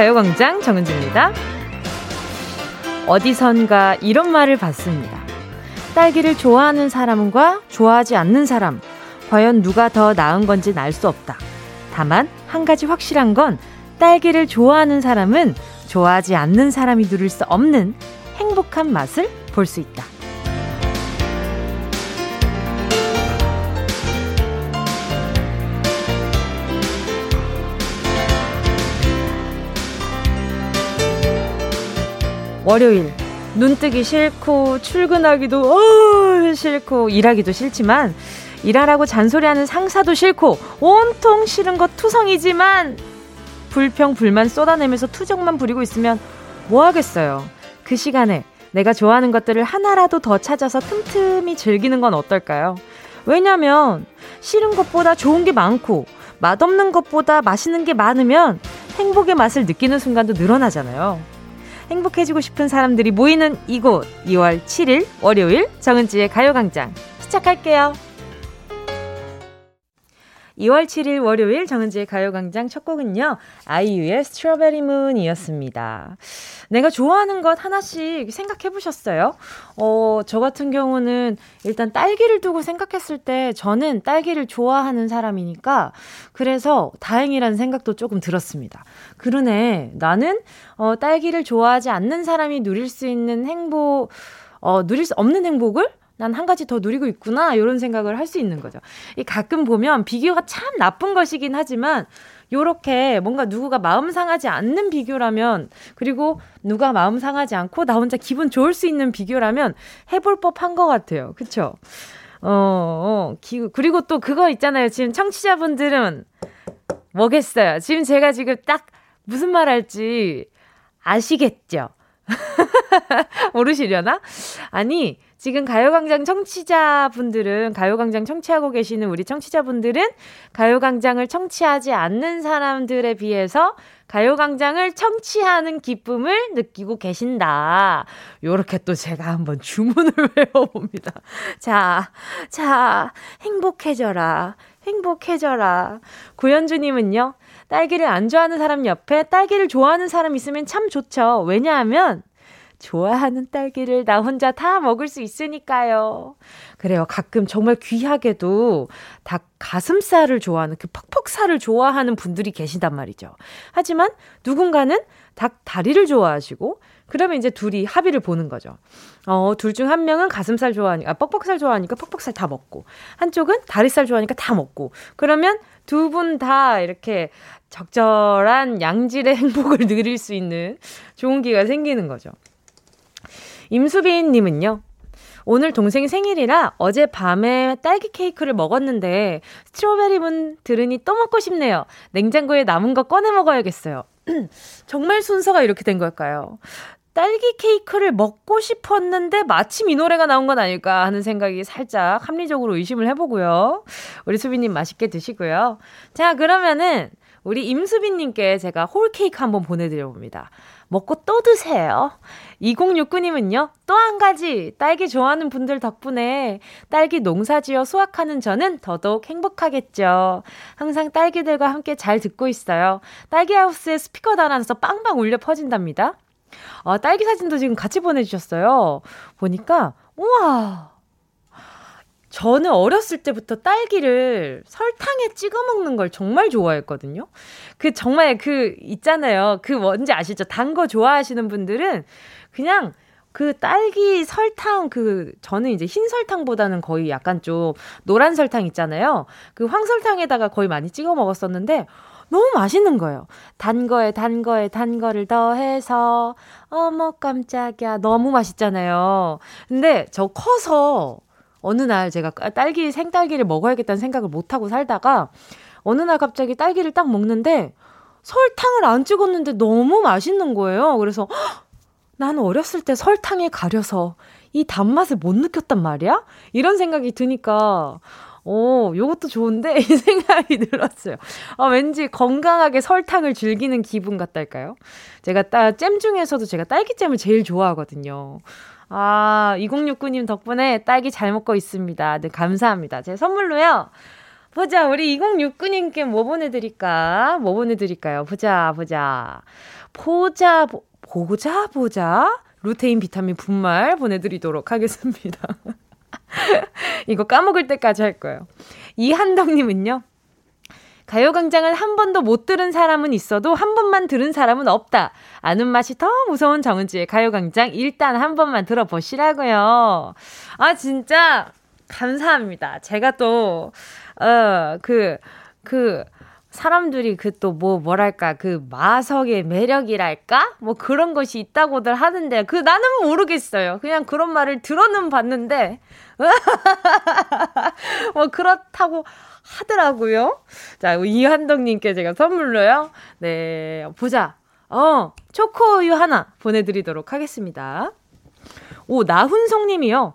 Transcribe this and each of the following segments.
가요광장 정은지입니다. 어디선가 이런 말을 봤습니다. 딸기를 좋아하는 사람과 좋아하지 않는 사람, 과연 누가 더 나은 건지 알 수 없다. 다만, 한 가지 확실한 건 딸기를 좋아하는 사람은 좋아하지 않는 사람이 누릴 수 없는 행복한 맛을 볼 수 있다. 월요일 눈 뜨기 싫고 출근하기도 어 싫고 일하기도 싫지만 일하라고 잔소리하는 상사도 싫고 온통 싫은 것 투성이지만 불평 불만 쏟아내면서 투정만 부리고 있으면 뭐 하겠어요. 그 시간에 내가 좋아하는 것들을 하나라도 더 찾아서 틈틈이 즐기는 건 어떨까요? 왜냐면 싫은 것보다 좋은 게 많고 맛없는 것보다 맛있는 게 많으면 행복의 맛을 느끼는 순간도 늘어나잖아요. 행복해지고 싶은 사람들이 모이는 이곳 2월 7일 월요일 정은지의 가요광장 시작할게요. 2월 7일 월요일 정은지의 가요광장 첫 곡은요. 아이유의 스트로베리 문이었습니다. 내가 좋아하는 것 하나씩 생각해 보셨어요? 어, 저 같은 경우는 일단 딸기를 두고 생각했을 때 저는 딸기를 좋아하는 사람이니까 그래서 다행이라는 생각도 조금 들었습니다. 그러네. 나는 어, 딸기를 좋아하지 않는 사람이 누릴 수 있는 행복, 어, 누릴 수 없는 행복을 난한 가지 더 누리고 있구나 이런 생각을 할 수 있는 거죠. 이 가끔 보면 비교가 참 나쁜 것이긴 하지만 요렇게 뭔가 누구가 마음 상하지 않는 비교라면 그리고 누가 마음 상하지 않고 나 혼자 기분 좋을 수 있는 비교라면 해볼 법한 것 같아요. 그쵸? 어, 어, 기, 그리고 또 그거 있잖아요. 지금 청취자분들은 뭐겠어요? 지금 제가 지금 딱 무슨 말 할지 아시겠죠? 모르시려나? 아니, 지금 가요광장 청취자분들은, 가요광장 청취하고 계시는 우리 청취자분들은 가요광장을 청취하지 않는 사람들에 비해서 가요광장을 청취하는 기쁨을 느끼고 계신다. 요렇게 또 제가 한번 주문을 외워봅니다. 자, 자, 행복해져라. 행복해져라. 구현주님은요, 딸기를 안 좋아하는 사람 옆에 딸기를 좋아하는 사람 있으면 참 좋죠. 왜냐하면 좋아하는 딸기를 나 혼자 다 먹을 수 있으니까요. 그래요. 가끔 정말 귀하게도 닭 가슴살을 좋아하는 그 퍽퍽살을 좋아하는 분들이 계신단 말이죠. 하지만 누군가는 닭 다리를 좋아하시고 그러면 이제 둘이 합의를 보는 거죠. 어, 둘 중 한 명은 가슴살 좋아하니까, 아, 뻑뻑살 좋아하니까 뻑뻑살 다 먹고, 한쪽은 다리살 좋아하니까 다 먹고, 그러면 두 분 다 이렇게 적절한 양질의 행복을 누릴 수 있는 좋은 기회가 생기는 거죠. 임수빈 님은요. 오늘 동생 생일이라 어제 밤에 딸기 케이크를 먹었는데 스트로베리 문 들으니 또 먹고 싶네요. 냉장고에 남은 거 꺼내 먹어야겠어요. 정말 순서가 이렇게 된 걸까요? 딸기 케이크를 먹고 싶었는데 마침 이 노래가 나온 건 아닐까 하는 생각이 살짝 합리적으로 의심을 해보고요. 우리 수빈님 맛있게 드시고요. 자, 그러면은 우리 임수빈님께 제가 홀케이크 한번 보내드려 봅니다. 먹고 또 드세요. 2069님은요, 또 한 가지, 딸기 좋아하는 분들 덕분에 딸기 농사 지어 수확하는 저는 더더욱 행복하겠죠. 항상 딸기들과 함께 잘 듣고 있어요. 딸기 하우스에 스피커 달아서 빵빵 울려 퍼진답니다. 아, 딸기 사진도 지금 같이 보내주셨어요. 보니까, 우와, 저는 어렸을 때부터 딸기를 설탕에 찍어 먹는 걸 정말 좋아했거든요. 그 정말 그 있잖아요. 그 뭔지 아시죠? 단 거 좋아하시는 분들은 그냥 그 딸기 설탕 그 저는 이제 흰 설탕보다는 거의 약간 좀 노란 설탕 있잖아요. 그 황설탕에다가 거의 많이 찍어 먹었었는데 너무 맛있는 거예요. 단 거에 단 거에 단 거를 더해서 어머 깜짝이야 너무 맛있잖아요. 근데 저 커서 어느 날 제가 딸기 생딸기를 먹어야겠다는 생각을 못 하고 살다가 어느 날 갑자기 딸기를 딱 먹는데 설탕을 안 찍었는데 너무 맛있는 거예요. 그래서 헉, 나는 어렸을 때 설탕에 가려서 이 단맛을 못 느꼈단 말이야? 이런 생각이 드니까 어, 요것도 좋은데? 이 생각이 들었어요. 아, 왠지 건강하게 설탕을 즐기는 기분 같달까요? 제가 따, 잼 중에서도 제가 딸기잼을 제일 좋아하거든요. 아, 2069님 덕분에 딸기 잘 먹고 있습니다. 네, 감사합니다. 제 선물로요. 보자, 우리 2069님께 뭐 보내드릴까? 뭐 보내드릴까요? 보자, 보자. 보자, 보, 보자, 보자. 루테인 비타민 분말 보내드리도록 하겠습니다. 이거 까먹을 때까지 할 거예요. 이한덕님은요. 가요광장을 한 번도 못 들은 사람은 있어도 한 번만 들은 사람은 없다. 아는 맛이 더 무서운 정은지의 가요광장 일단 한 번만 들어보시라고요. 아 진짜 감사합니다. 제가 또 어 그그 그 사람들이 그 또 뭐 뭐랄까 그 마석의 매력이랄까 뭐 그런 것이 있다고들 하는데 그 나는 모르겠어요. 그냥 그런 말을 들어는 봤는데 뭐 그렇다고 하더라고요. 자, 이한덕님께 제가 선물로요. 네, 보자. 어, 초코우유 하나 보내드리도록 하겠습니다. 오, 나훈성 님이요.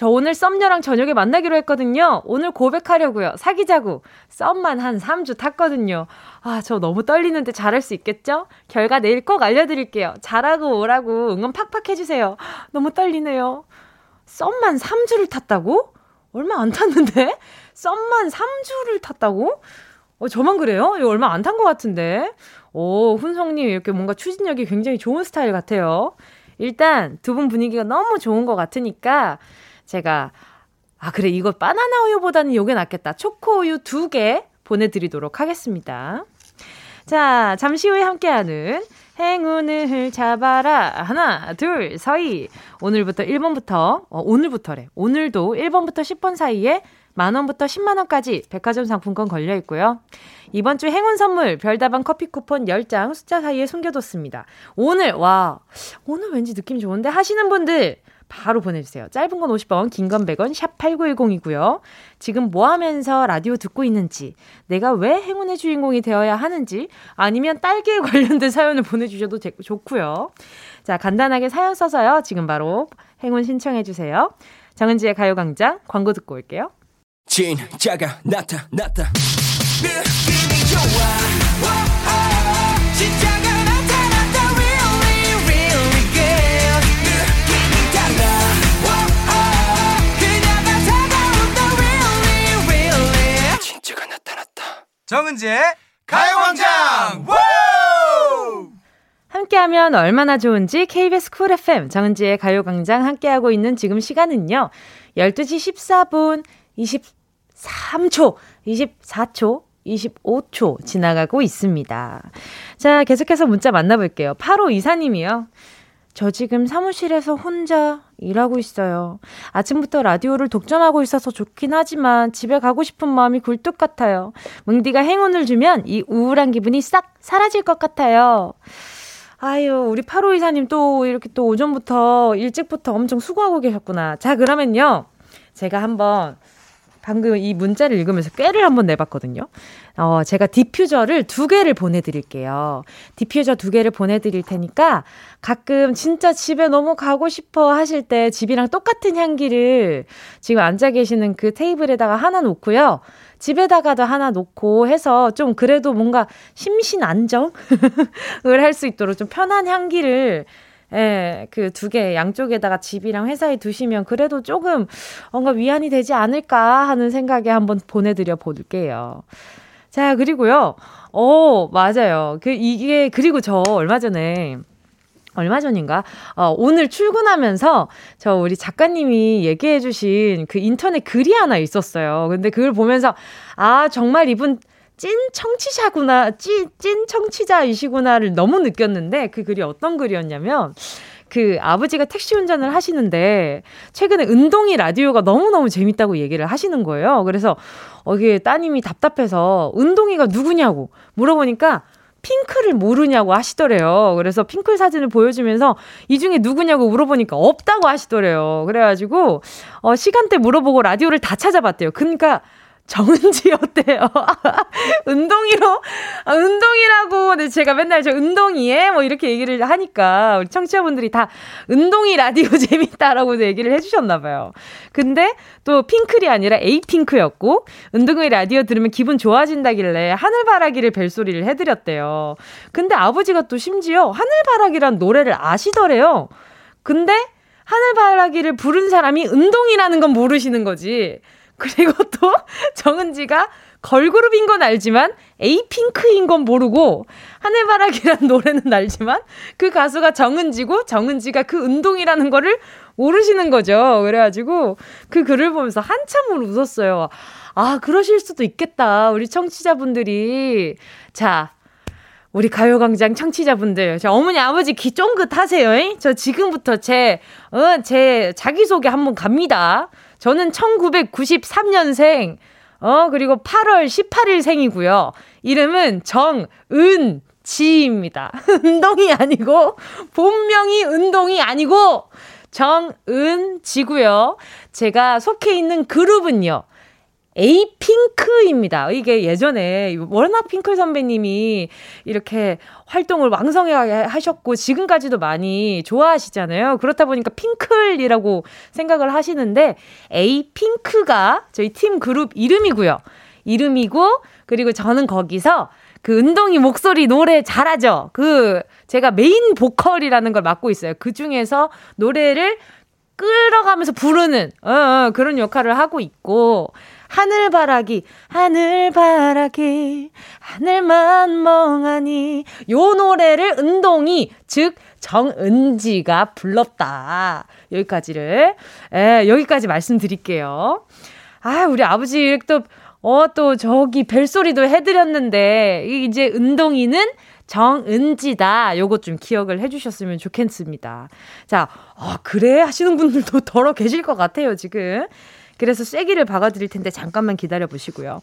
저 오늘 썸녀랑 저녁에 만나기로 했거든요. 오늘 고백하려고요. 사귀자고. 썸만 한 3주 탔거든요. 아, 저 너무 떨리는데 잘할 수 있겠죠? 결과 내일 꼭 알려드릴게요. 잘하고 오라고 응원 팍팍 해주세요. 너무 떨리네요. 썸만 3주를 탔다고? 얼마 안 탔는데? 썸만 3주를 탔다고? 어, 저만 그래요? 이거 얼마 안 탄 것 같은데? 오, 훈성님 이렇게 뭔가 추진력이 굉장히 좋은 스타일 같아요. 일단 두 분 분위기가 너무 좋은 것 같으니까 제가 아 그래 이거 바나나 우유보다는 요게 낫겠다. 초코 우유 두 개 보내드리도록 하겠습니다. 자 잠시 후에 함께하는 행운을 잡아라. 하나, 둘, 서희. 오늘부터 1번부터, 어, 오늘부터래. 오늘도 1번부터 10번 사이에 만원부터 10만원까지 백화점 상품권 걸려 있고요. 이번 주 행운 선물 별다방 커피 쿠폰 10장 숫자 사이에 숨겨뒀습니다. 오늘, 와, 오늘 왠지 느낌 좋은데 하시는 분들 바로 보내주세요. 짧은 건 50원, 긴 건 100원, 샵 8910이고요. 지금 뭐 하면서 라디오 듣고 있는지, 내가 왜 행운의 주인공이 되어야 하는지, 아니면 딸기에 관련된 사연을 보내주셔도 되, 좋고요. 자, 간단하게 사연 써서요. 지금 바로 행운 신청해주세요. 정은지의 가요광장 광고 듣고 올게요. 진짜가 나타났다. 느낌이 좋아. 정은지의 가요광장. 함께하면 얼마나 좋은지 KBS 쿨 FM 정은지의 가요광장 함께하고 있는 지금 시간은요. 12시 14분 23초, 24초, 25초 지나가고 있습니다. 자, 계속해서 문자 만나볼게요. 8호 이사님이요. 저 지금 사무실에서 혼자 일하고 있어요. 아침부터 라디오를 독점하고 있어서 좋긴 하지만 집에 가고 싶은 마음이 굴뚝 같아요. 뭉디가 행운을 주면 이 우울한 기분이 싹 사라질 것 같아요. 아유, 우리 8호 이사님 또 이렇게 또 오전부터 일찍부터 엄청 수고하고 계셨구나. 자, 그러면요. 제가 한번 방금 이 문자를 읽으면서 꾀를 한번 내봤거든요. 어, 제가 디퓨저를 두 개를 보내드릴게요. 디퓨저 두 개를 보내드릴 테니까 가끔 진짜 집에 너무 가고 싶어 하실 때 집이랑 똑같은 향기를 지금 앉아 계시는 그 테이블에다가 하나 놓고요. 집에다가도 하나 놓고 해서 좀 그래도 뭔가 심신 안정을 할 수 있도록 좀 편한 향기를 예, 그 두 개 양쪽에다가 집이랑 회사에 두시면 그래도 조금 뭔가 위안이 되지 않을까 하는 생각에 한번 보내드려 볼게요. 자, 그리고요. 어, 맞아요. 그, 이게, 그리고 저 얼마 전에 얼마 전인가? 어, 오늘 출근하면서 저 우리 작가님이 얘기해 주신 그 인터넷 글이 하나 있었어요. 근데 그걸 보면서 아, 정말 이분 찐 청취자구나, 찐, 찐 청취자이시구나를 너무 느꼈는데 그 글이 어떤 글이었냐면 그 아버지가 택시 운전을 하시는데 최근에 운동이 라디오가 너무너무 재밌다고 얘기를 하시는 거예요. 그래서 어, 이게 따님이 답답해서 운동이가 누구냐고 물어보니까 핑크를 모르냐고 하시더래요. 그래서 핑클 사진을 보여주면서 이 중에 누구냐고 물어보니까 없다고 하시더래요. 그래가지고, 어, 시간대 물어보고 라디오를 다 찾아봤대요. 그러니까 정은지 어때요? 운동이로, 아, 운동이라고, 근데 제가 맨날 저 운동이에 뭐 이렇게 얘기를 하니까 우리 청취자분들이 다 운동이 라디오 재밌다라고 얘기를 해주셨나봐요. 근데 또 핑클이 아니라 에이핑크였고, 운동이 라디오 들으면 기분 좋아진다길래 하늘바라기를 벨소리를 해드렸대요. 근데 아버지가 또 심지어 하늘바라기란 노래를 아시더래요. 근데 하늘바라기를 부른 사람이 운동이라는 건 모르시는 거지. 그리고 또 정은지가 걸그룹인 건 알지만 에이핑크인 건 모르고 하늘바라기란 노래는 알지만 그 가수가 정은지고 정은지가 그 운동이라는 거를 모르시는 거죠. 그래가지고 그 글을 보면서 한참을 웃었어요. 아, 그러실 수도 있겠다. 우리 청취자분들이. 자, 우리 가요광장 청취자분들, 저 어머니, 아버지 귀 쫑긋 하세요. 잉? 저 지금부터 제, 어, 제 자기소개 한번 갑니다. 저는 1993년생, 어, 그리고 8월 18일 생이고요. 이름은 정은 지입니다. 은동이 아니고, 본명이 은동이 아니고, 정은지고요. 제가 속해 있는 그룹은요. 에이핑크입니다. 이게 예전에 워낙 핑클 선배님이 이렇게 활동을 왕성하게 하셨고 지금까지도 많이 좋아하시잖아요. 그렇다 보니까 핑클이라고 생각을 하시는데 에이핑크가 저희 팀 그룹 이름이고요. 이름이고 그리고 저는 거기서 그 은동이 목소리 노래 잘하죠. 그 제가 메인 보컬이라는 걸 맡고 있어요. 그 중에서 노래를 끌어가면서 부르는 어, 어, 그런 역할을 하고 있고 하늘바라기 하늘바라기 하늘만 멍하니 요 노래를 은동이 즉 정은지가 불렀다. 여기까지를 예, 여기까지 말씀드릴게요. 아, 우리 아버지 또 어, 또 저기 벨소리도 해드렸는데, 이제 은동이는 정은지다. 요거 좀 기억을 해주셨으면 좋겠습니다. 자, 어, 그래? 하시는 분들도 덜어 계실 것 같아요, 지금. 그래서 쐐기를 박아드릴 텐데 잠깐만 기다려 보시고요.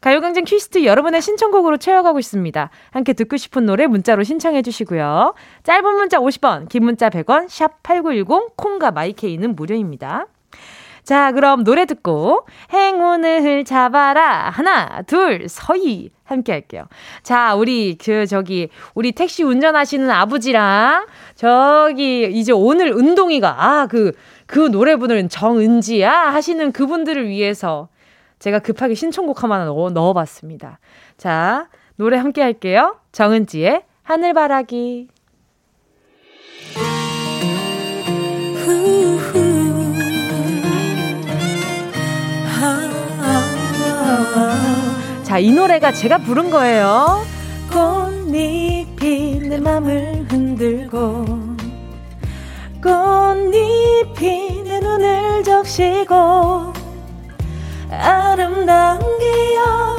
가요광장 퀴스트 여러분의 신청곡으로 채워가고 있습니다. 함께 듣고 싶은 노래 문자로 신청해 주시고요. 짧은 문자 50원, 긴 문자 100원, 샵 8910, 콩과 마이케이는 무료입니다. 자, 그럼 노래 듣고 행운을 잡아라. 하나, 둘, 서희. 함께 할게요. 자, 우리 그 저기 우리 택시 운전하시는 아버지랑 저기 이제 오늘 운동이가 아, 그 그 노래분은 정은지야 하시는 그분들을 위해서 제가 급하게 신청곡 하나 넣어, 넣어봤습니다. 자, 노래 함께 할게요. 정은지의 하늘바라기. 자, 이 노래가 제가 부른 거예요. 꽃잎이 내 맘을 흔들고 꽃잎이 내 눈을 적시고 아름다운 기억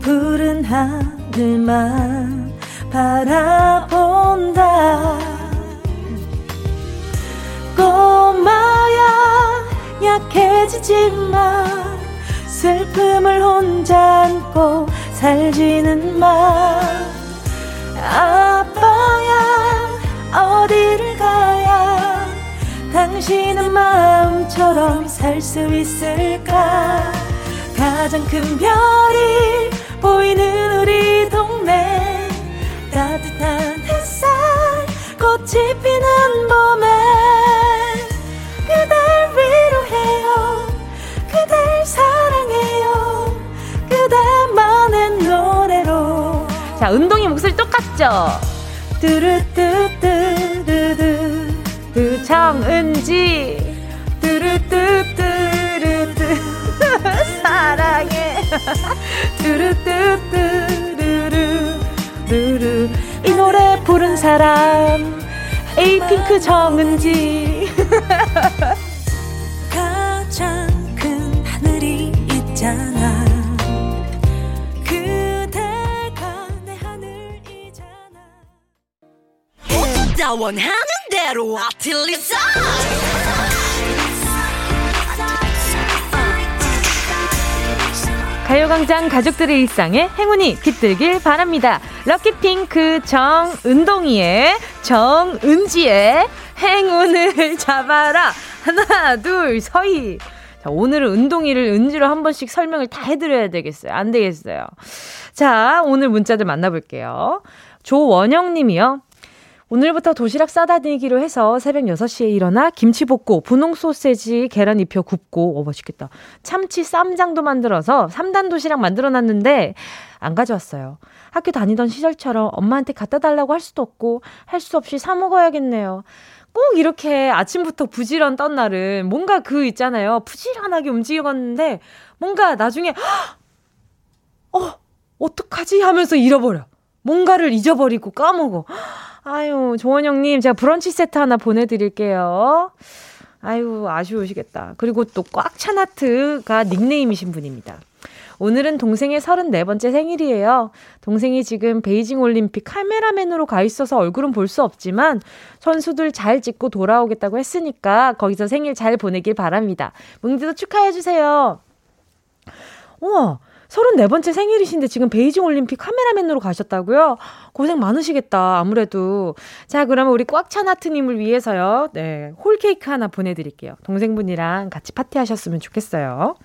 푸른 하늘만 바라본다. 꼬마야 약해지지만 슬픔을 혼자 안고 살지는 마. 아빠야 어디를 가야 당신은 마음처럼 살 수 있을까? 가장 큰 별이 보이는 우리 동네. 따뜻한 햇살 꽃이 피는 봄에 그댈 위로해요. 그댈 사랑해요. 그대만의 노래로. 자 운동이 목소리 똑같죠? 뚜루뚜뚜루뚜 뚜 정은지. 뚜루뚜뚜루뚜. 사랑해. 뚜루뚜뚜루루 루루. 이 노래 부른 사람. 에이핑크 정은지. 가장 큰 하늘이 있잖아. 그대가 내 하늘이잖아. 원하는 대로 아틀리사 가요광장 가족들의 일상에 행운이 깃들길 바랍니다. 럭키핑크 정은동이의 정은지의 행운을 잡아라. 하나, 둘, 서희. 자, 오늘은 은동이를 은지로 한 번씩 설명을 다 해드려야 되겠어요. 안 되겠어요. 자, 오늘 문자들 만나볼게요. 조원영 님이요. 오늘부터 도시락 싸다 니기로 해서 새벽 6시에 일어나 김치 볶고 분홍 소세지 계란 입혀 굽고 어 맛있겠다. 참치 쌈장도 만들어서 3단 도시락 만들어 놨는데 안 가져왔어요. 학교 다니던 시절처럼 엄마한테 갖다 달라고 할 수도 없고 할 수 없이 사 먹어야겠네요. 꼭 이렇게 아침부터 부지런 떤 날은 뭔가 그 있잖아요. 부지런하게 움직였는데 뭔가 나중에 어, 어떡하지? 하면서 잃어버려. 뭔가를 잊어버리고 까먹어. 아유, 조원영님, 제가 브런치 세트 하나 보내드릴게요. 아유, 아쉬우시겠다. 그리고 또 꽉 찬 하트가 닉네임이신 분입니다. 오늘은 동생의 34번째 생일이에요. 동생이 지금 베이징 올림픽 카메라맨으로 가 있어서 얼굴은 볼 수 없지만 선수들 잘 찍고 돌아오겠다고 했으니까 거기서 생일 잘 보내길 바랍니다. 뭉디도 축하해주세요. 우와, 34번째 생일이신데 지금 베이징 올림픽 카메라맨으로 가셨다고요? 고생 많으시겠다, 아무래도. 자, 그러면 우리 꽉찬 하트님을 위해서요, 네, 홀케이크 하나 보내드릴게요. 동생분이랑 같이 파티하셨으면 좋겠어요.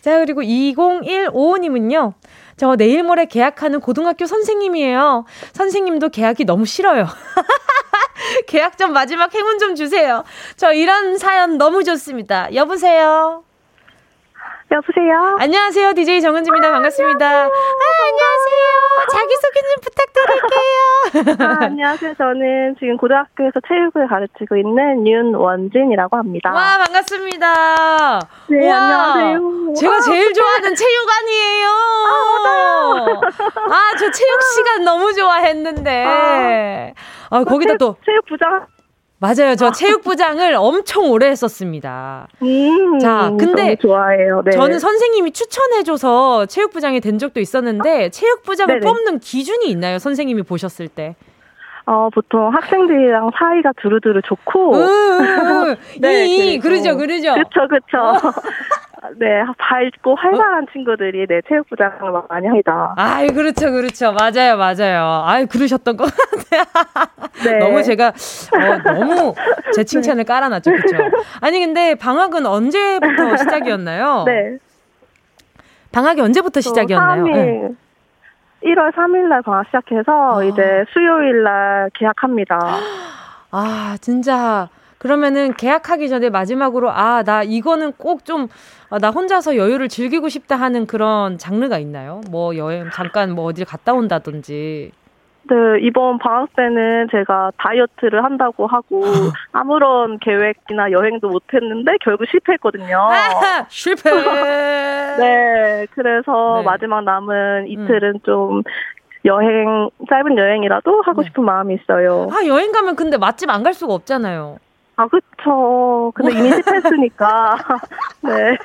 자, 그리고 20155님은요. 저 내일 모레 계약하는 고등학교 선생님이에요. 선생님도 계약이 너무 싫어요. 계약 좀 마지막 행운 좀 주세요. 저 이런 사연 너무 좋습니다. 여보세요? 여보세요? 안녕하세요. DJ 정은지입니다. 반갑습니다. 아, 안녕하세요. 자기소개 좀 부탁드릴게요. 아, 안녕하세요. 저는 지금 고등학교에서 체육을 가르치고 있는 윤원진이라고 합니다. 와, 반갑습니다. 네, 우와, 안녕하세요. 제가 제일 좋아하는 체육관이에요. 아, 맞아요. 아, 저 체육 시간 너무 좋아했는데. 아, 아 거기다 또. 체육 부장 맞아요. 저 아. 체육부장을 엄청 오래 했었습니다. 음, 자, 근데 좋아해요. 네. 저는 선생님이 추천해줘서 체육부장이 된 적도 있었는데 체육부장을 네네. 뽑는 기준이 있나요? 선생님이 보셨을 때? 어, 보통 학생들이랑 사이가 두루두루 좋고. 음, 네, 이, 그러죠, 그러죠. 그쵸, 그쵸. 어. 네, 밝고 활발한 어? 친구들이 네, 체육부장을 많이 합니다. 아이, 그렇죠, 그렇죠. 맞아요, 맞아요. 아이, 그러셨던 것 같아요. 네. 너무 제가, 어, 너무 제 칭찬을 네. 깔아놨죠, 그렇죠. 아니, 근데 방학은 언제부터 시작이었나요? 네. 방학이 언제부터 시작이었나요? 3일, 네. 1월 3일 날 방학 시작해서 아. 이제 수요일 날 개학합니다. 아, 진짜. 그러면은 계약하기 전에 마지막으로 아, 나 이거는 꼭 좀나 아, 혼자서 여유를 즐기고 싶다 하는 그런 장르가 있나요? 뭐 여행 잠깐 뭐 어딜 갔다 온다든지. 네, 이번 방학 때는 제가 다이어트를 한다고 하고 아무런 계획이나 여행도 못 했는데 결국 실패했거든요. 아, 실패! 네, 그래서 네. 마지막 남은 이틀은 음. 좀 여행, 짧은 여행이라도 하고 네. 싶은 마음이 있어요. 아, 여행 가면 근데 맛집 안 갈 수가 없잖아요. 아, 그쵸. 근데 이미 실패했으니까. 네.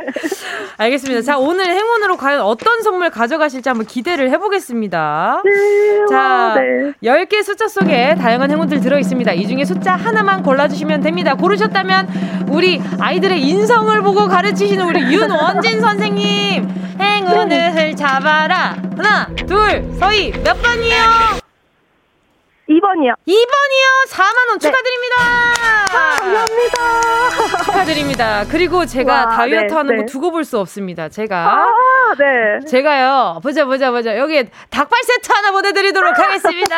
알겠습니다. 자, 오늘 행운으로 과연 어떤 선물 가져가실지 한번 기대를 해보겠습니다. 네. 자, 와, 네. 10개 숫자 속에 다양한 행운들 들어있습니다. 이 중에 숫자 하나만 골라주시면 됩니다. 고르셨다면 우리 아이들의 인성을 보고 가르치시는 우리 윤원진 선생님. 행운을 네. 잡아라. 하나, 둘, 서희, 몇 번이요? 2번이요. 2번이요. 4만 원 네. 축하드립니다. 그리고 제가 와, 다이어트 네, 하는 네. 거 두고 볼 수 없습니다. 제가. 아, 네. 제가요. 보자, 보자, 보자. 여기 닭발 세트 하나 보내드리도록 하겠습니다.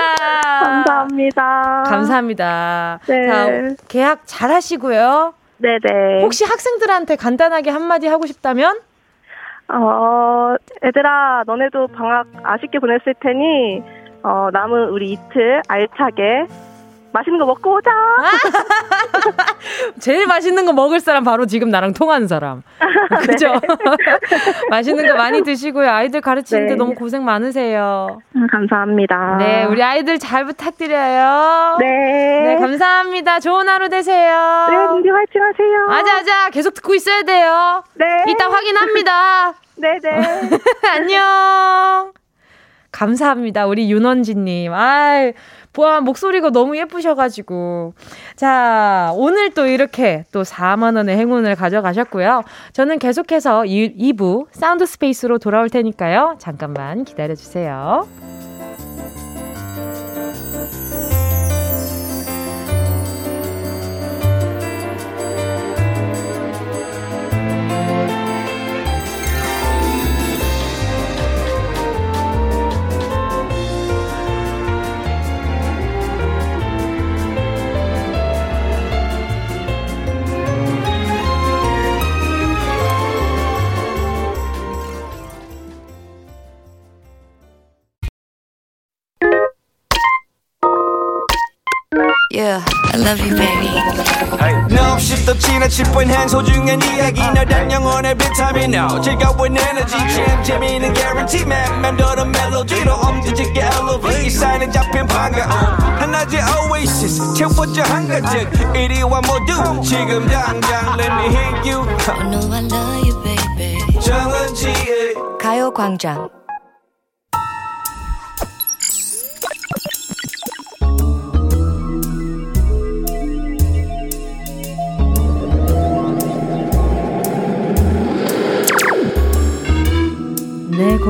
감사합니다. 감사합니다. 네. 자, 계약 잘 하시고요. 네네. 혹시 학생들한테 간단하게 한마디 하고 싶다면? 어, 얘들아, 너네도 방학 아쉽게 보냈을 테니, 어, 남은 우리 이틀 알차게 맛있는 거 먹고 오자. 제일 맛있는 거 먹을 사람 바로 지금 나랑 통하는 사람. 그죠? 네. 맛있는 거 많이 드시고요. 아이들 가르치는데 네. 너무 고생 많으세요. 음, 감사합니다. 네, 우리 아이들 잘 부탁드려요. 네. 네, 감사합니다. 좋은 하루 되세요. 네, 민기 화이팅 하세요. 아자, 아자. 계속 듣고 있어야 돼요. 네. 이따 확인합니다. 네네. 네. 안녕. 감사합니다. 우리 윤원지님. 아, 보아 목소리가 너무 예쁘셔가지고. 자, 오늘 또 이렇게 또 4만원의 행운을 가져가셨고요. 저는 계속해서 2, 2부 사운드 스페이스로 돌아올 테니까요. 잠깐만 기다려주세요. Yeah, I love you, baby. No, 없이 또 지나칠 뻔한 소중한 이야기. 너란 영혼의 비타민 No 즐거운 에너지. 참 재미있는 guarantee man 맘대로 멜로디로 엄지짓게 elevate 이 사인은 잡힌 반가움 하나의 oasis. 채워져 한가득. 이리와 모두. 지금 당장 let me hit you. I know I love you, baby. 정은지의 가요광장.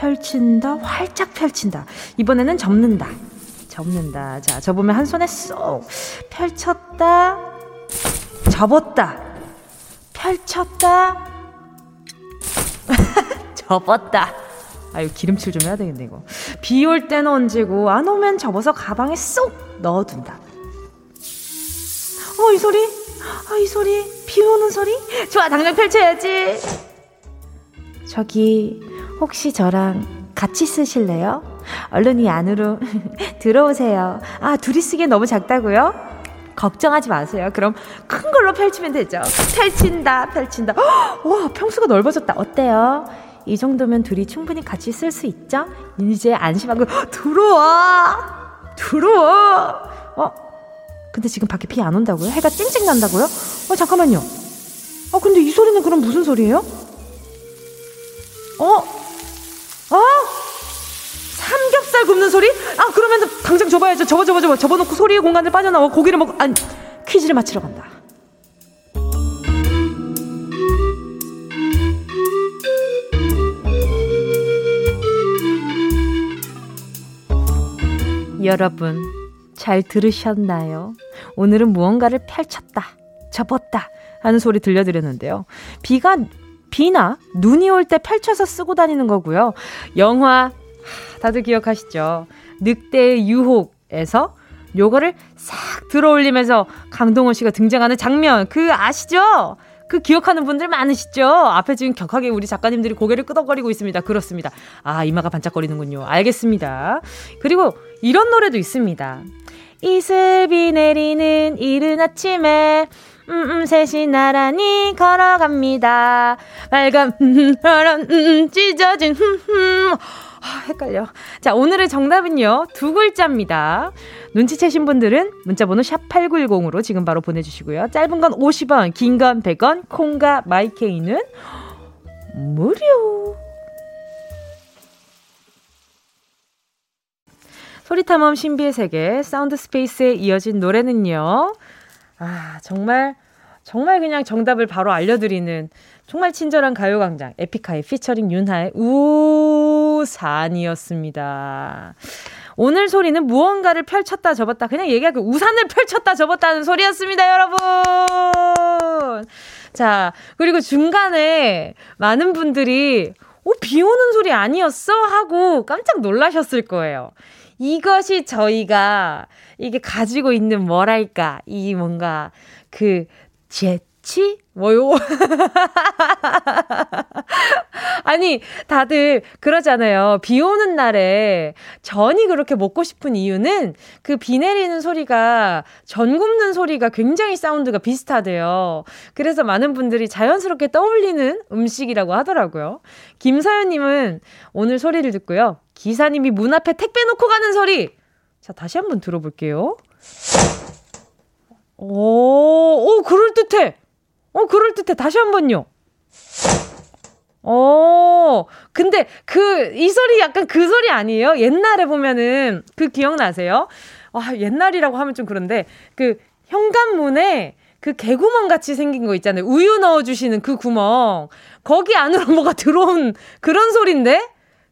펼친다. 활짝 펼친다. 이번에는 접는다. 접는다. 자, 접으면 한 손에 쏙 펼쳤다. 접었다. 펼쳤다. 접었다. 아유, 기름칠 좀 해야 되겠네, 이거. 비 올 때는 얹고, 안 오면 접어서 가방에 쏙 넣어둔다. 어, 이 소리? 아, 이 소리? 비 오는 소리? 좋아, 당장 펼쳐야지. 저기 혹시 저랑 같이 쓰실래요? 얼른 이 안으로 들어오세요. 아, 둘이 쓰기엔 너무 작다고요? 걱정하지 마세요. 그럼 큰 걸로 펼치면 되죠. 펼친다, 펼친다. 헉, 와, 평수가 넓어졌다. 어때요? 이 정도면 둘이 충분히 같이 쓸 수 있죠? 이제 안심하고 들어와! 들어와! 어? 근데 지금 밖에 비 안 온다고요? 해가 쨍쨍 난다고요? 어, 잠깐만요. 어, 근데 이 소리는 그럼 무슨 소리예요? 어? 어? 삼겹살 굽는 소리? 아 그러면 당장 접어야죠. 접어 접어 접어 접어놓고 소리의 공간을 빠져나와 고기를 먹. 아니 퀴즈를 맞히러 간다. 여러분 잘 들으셨나요? 오늘은 무언가를 펼쳤다, 접었다 하는 소리 들려드렸는데요. 비가 비나 눈이 올 때 펼쳐서 쓰고 다니는 거고요. 영화 다들 기억하시죠? 늑대의 유혹에서 요거를 싹 들어올리면서 강동원 씨가 등장하는 장면 그 아시죠? 그 기억하는 분들 많으시죠? 앞에 지금 격하게 우리 작가님들이 고개를 끄덕거리고 있습니다. 그렇습니다. 아, 이마가 반짝거리는군요. 알겠습니다. 그리고 이런 노래도 있습니다. 이슬비 내리는 이른 아침에 음, 음, 셋이 나란히 걸어갑니다. 빨간, 음, 파란, 음, 찢어진, 흠, 흠. 아, 헷갈려. 자, 오늘의 정답은요, 두 글자입니다. 눈치채신 분들은 문자번호 샵8910으로 지금 바로 보내주시고요. 짧은 건 50원, 긴 건 100원, 콩과 마이케이는 무료. 소리탐험 신비의 세계, 사운드 스페이스에 이어진 노래는요. 아, 정말, 정말 그냥 정답을 바로 알려드리는 정말 친절한 가요광장, 에픽하이 피처링 윤하의 우산이었습니다. 오늘 소리는 무언가를 펼쳤다 접었다. 그냥 얘기하고 우산을 펼쳤다 접었다는 소리였습니다, 여러분! 자, 그리고 중간에 많은 분들이, 어, 비 오는 소리 아니었어? 하고 깜짝 놀라셨을 거예요. 이것이 저희가 이게 가지고 있는 뭐랄까, 이 뭔가 그재 치? 뭐요? 아니, 다들 그러잖아요. 비 오는 날에 전이 그렇게 먹고 싶은 이유는 그 비 내리는 소리가 전 굽는 소리가 굉장히 사운드가 비슷하대요. 그래서 많은 분들이 자연스럽게 떠올리는 음식이라고 하더라고요. 김서연님은 오늘 소리를 듣고요. 기사님이 문 앞에 택배 놓고 가는 소리! 자, 다시 한번 들어볼게요. 오, 오, 그럴듯해! 어, 그럴듯해. 다시 한 번요. 어, 근데 그, 이 소리 약간 그 소리 아니에요? 옛날에 보면은, 그 기억나세요? 아, 옛날이라고 하면 좀 그런데, 그, 현관문에 그 개구멍 같이 생긴 거 있잖아요. 우유 넣어주시는 그 구멍. 거기 안으로 뭐가 들어온 그런 소리인데?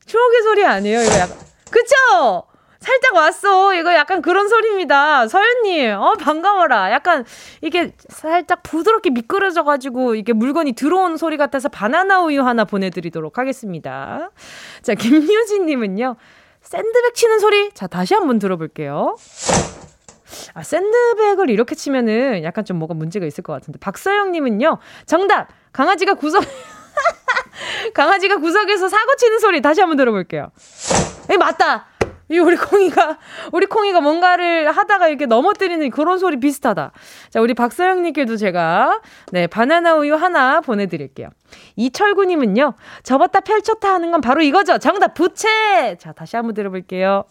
추억의 소리 아니에요? 이거 약간. 그쵸? 살짝 왔어. 이거 약간 그런 소리입니다. 서윤님, 어, 반가워라. 약간 이게 살짝 부드럽게 미끄러져가지고 이게 물건이 들어온 소리 같아서 바나나 우유 하나 보내드리도록 하겠습니다. 자, 김유진님은요. 샌드백 치는 소리? 자, 다시 한번 들어볼게요. 아, 샌드백을 이렇게 치면은 약간 좀 뭐가 문제가 있을 것 같은데. 박서영님은요. 정답! 강아지가 구석, 강아지가 구석에서 사고 치는 소리 다시 한번 들어볼게요. 에 맞다! 이 우리 콩이가 우리 콩이가 뭔가를 하다가 이렇게 넘어뜨리는 그런 소리 비슷하다. 자, 우리 박서영님께도 제가 네 바나나 우유 하나 보내드릴게요. 이철구님은요, 접었다 펼쳤다 하는 건 바로 이거죠. 정답 부채. 자, 다시 한번 들어볼게요.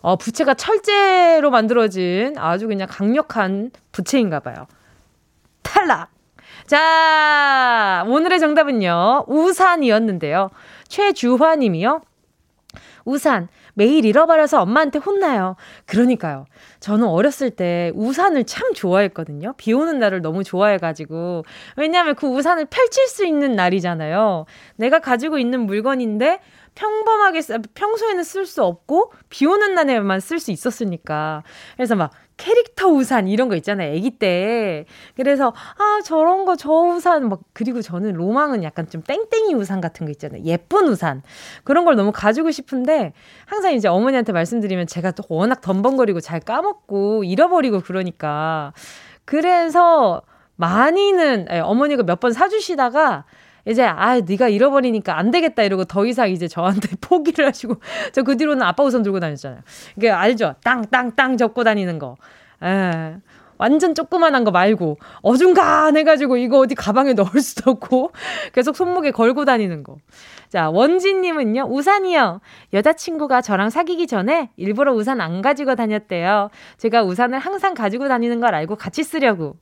어, 부채가 철제로 만들어진 아주 그냥 강력한 부채인가 봐요. 탈락. 자, 오늘의 정답은요. 우산이었는데요. 최주화 님이요. 우산. 매일 잃어버려서 엄마한테 혼나요. 그러니까요. 저는 어렸을 때 우산을 참 좋아했거든요. 비 오는 날을 너무 좋아해가지고. 왜냐하면 그 우산을 펼칠 수 있는 날이잖아요. 내가 가지고 있는 물건인데 평범하게 평소에는 쓸 수 없고 비 오는 날에만 쓸 수 있었으니까. 그래서 막 캐릭터 우산 이런 거 있잖아요. 아기 때. 그래서 아 저런 거 저 우산 막 그리고 저는 로망은 약간 좀 땡땡이 우산 같은 거 있잖아요. 예쁜 우산. 그런 걸 너무 가지고 싶은데 항상 이제 어머니한테 말씀드리면 제가 또 워낙 덤벙거리고 잘 까먹고 잃어버리고 그러니까 그래서 많이는 예, 어머니가 몇 번 사주시다가 이제 아 네가 잃어버리니까 안 되겠다 이러고 더 이상 이제 저한테 포기를 하시고 저 그 뒤로는 아빠 우산 들고 다녔잖아요. 이게 알죠? 땅땅땅 접고 다니는 거. 에. 완전 조그만한 거 말고 어중간해가지고 이거 어디 가방에 넣을 수도 없고 계속 손목에 걸고 다니는 거. 자 원진님은요 우산이요. 여자친구가 저랑 사귀기 전에 일부러 우산 안 가지고 다녔대요. 제가 우산을 항상 가지고 다니는 걸 알고 같이 쓰려고.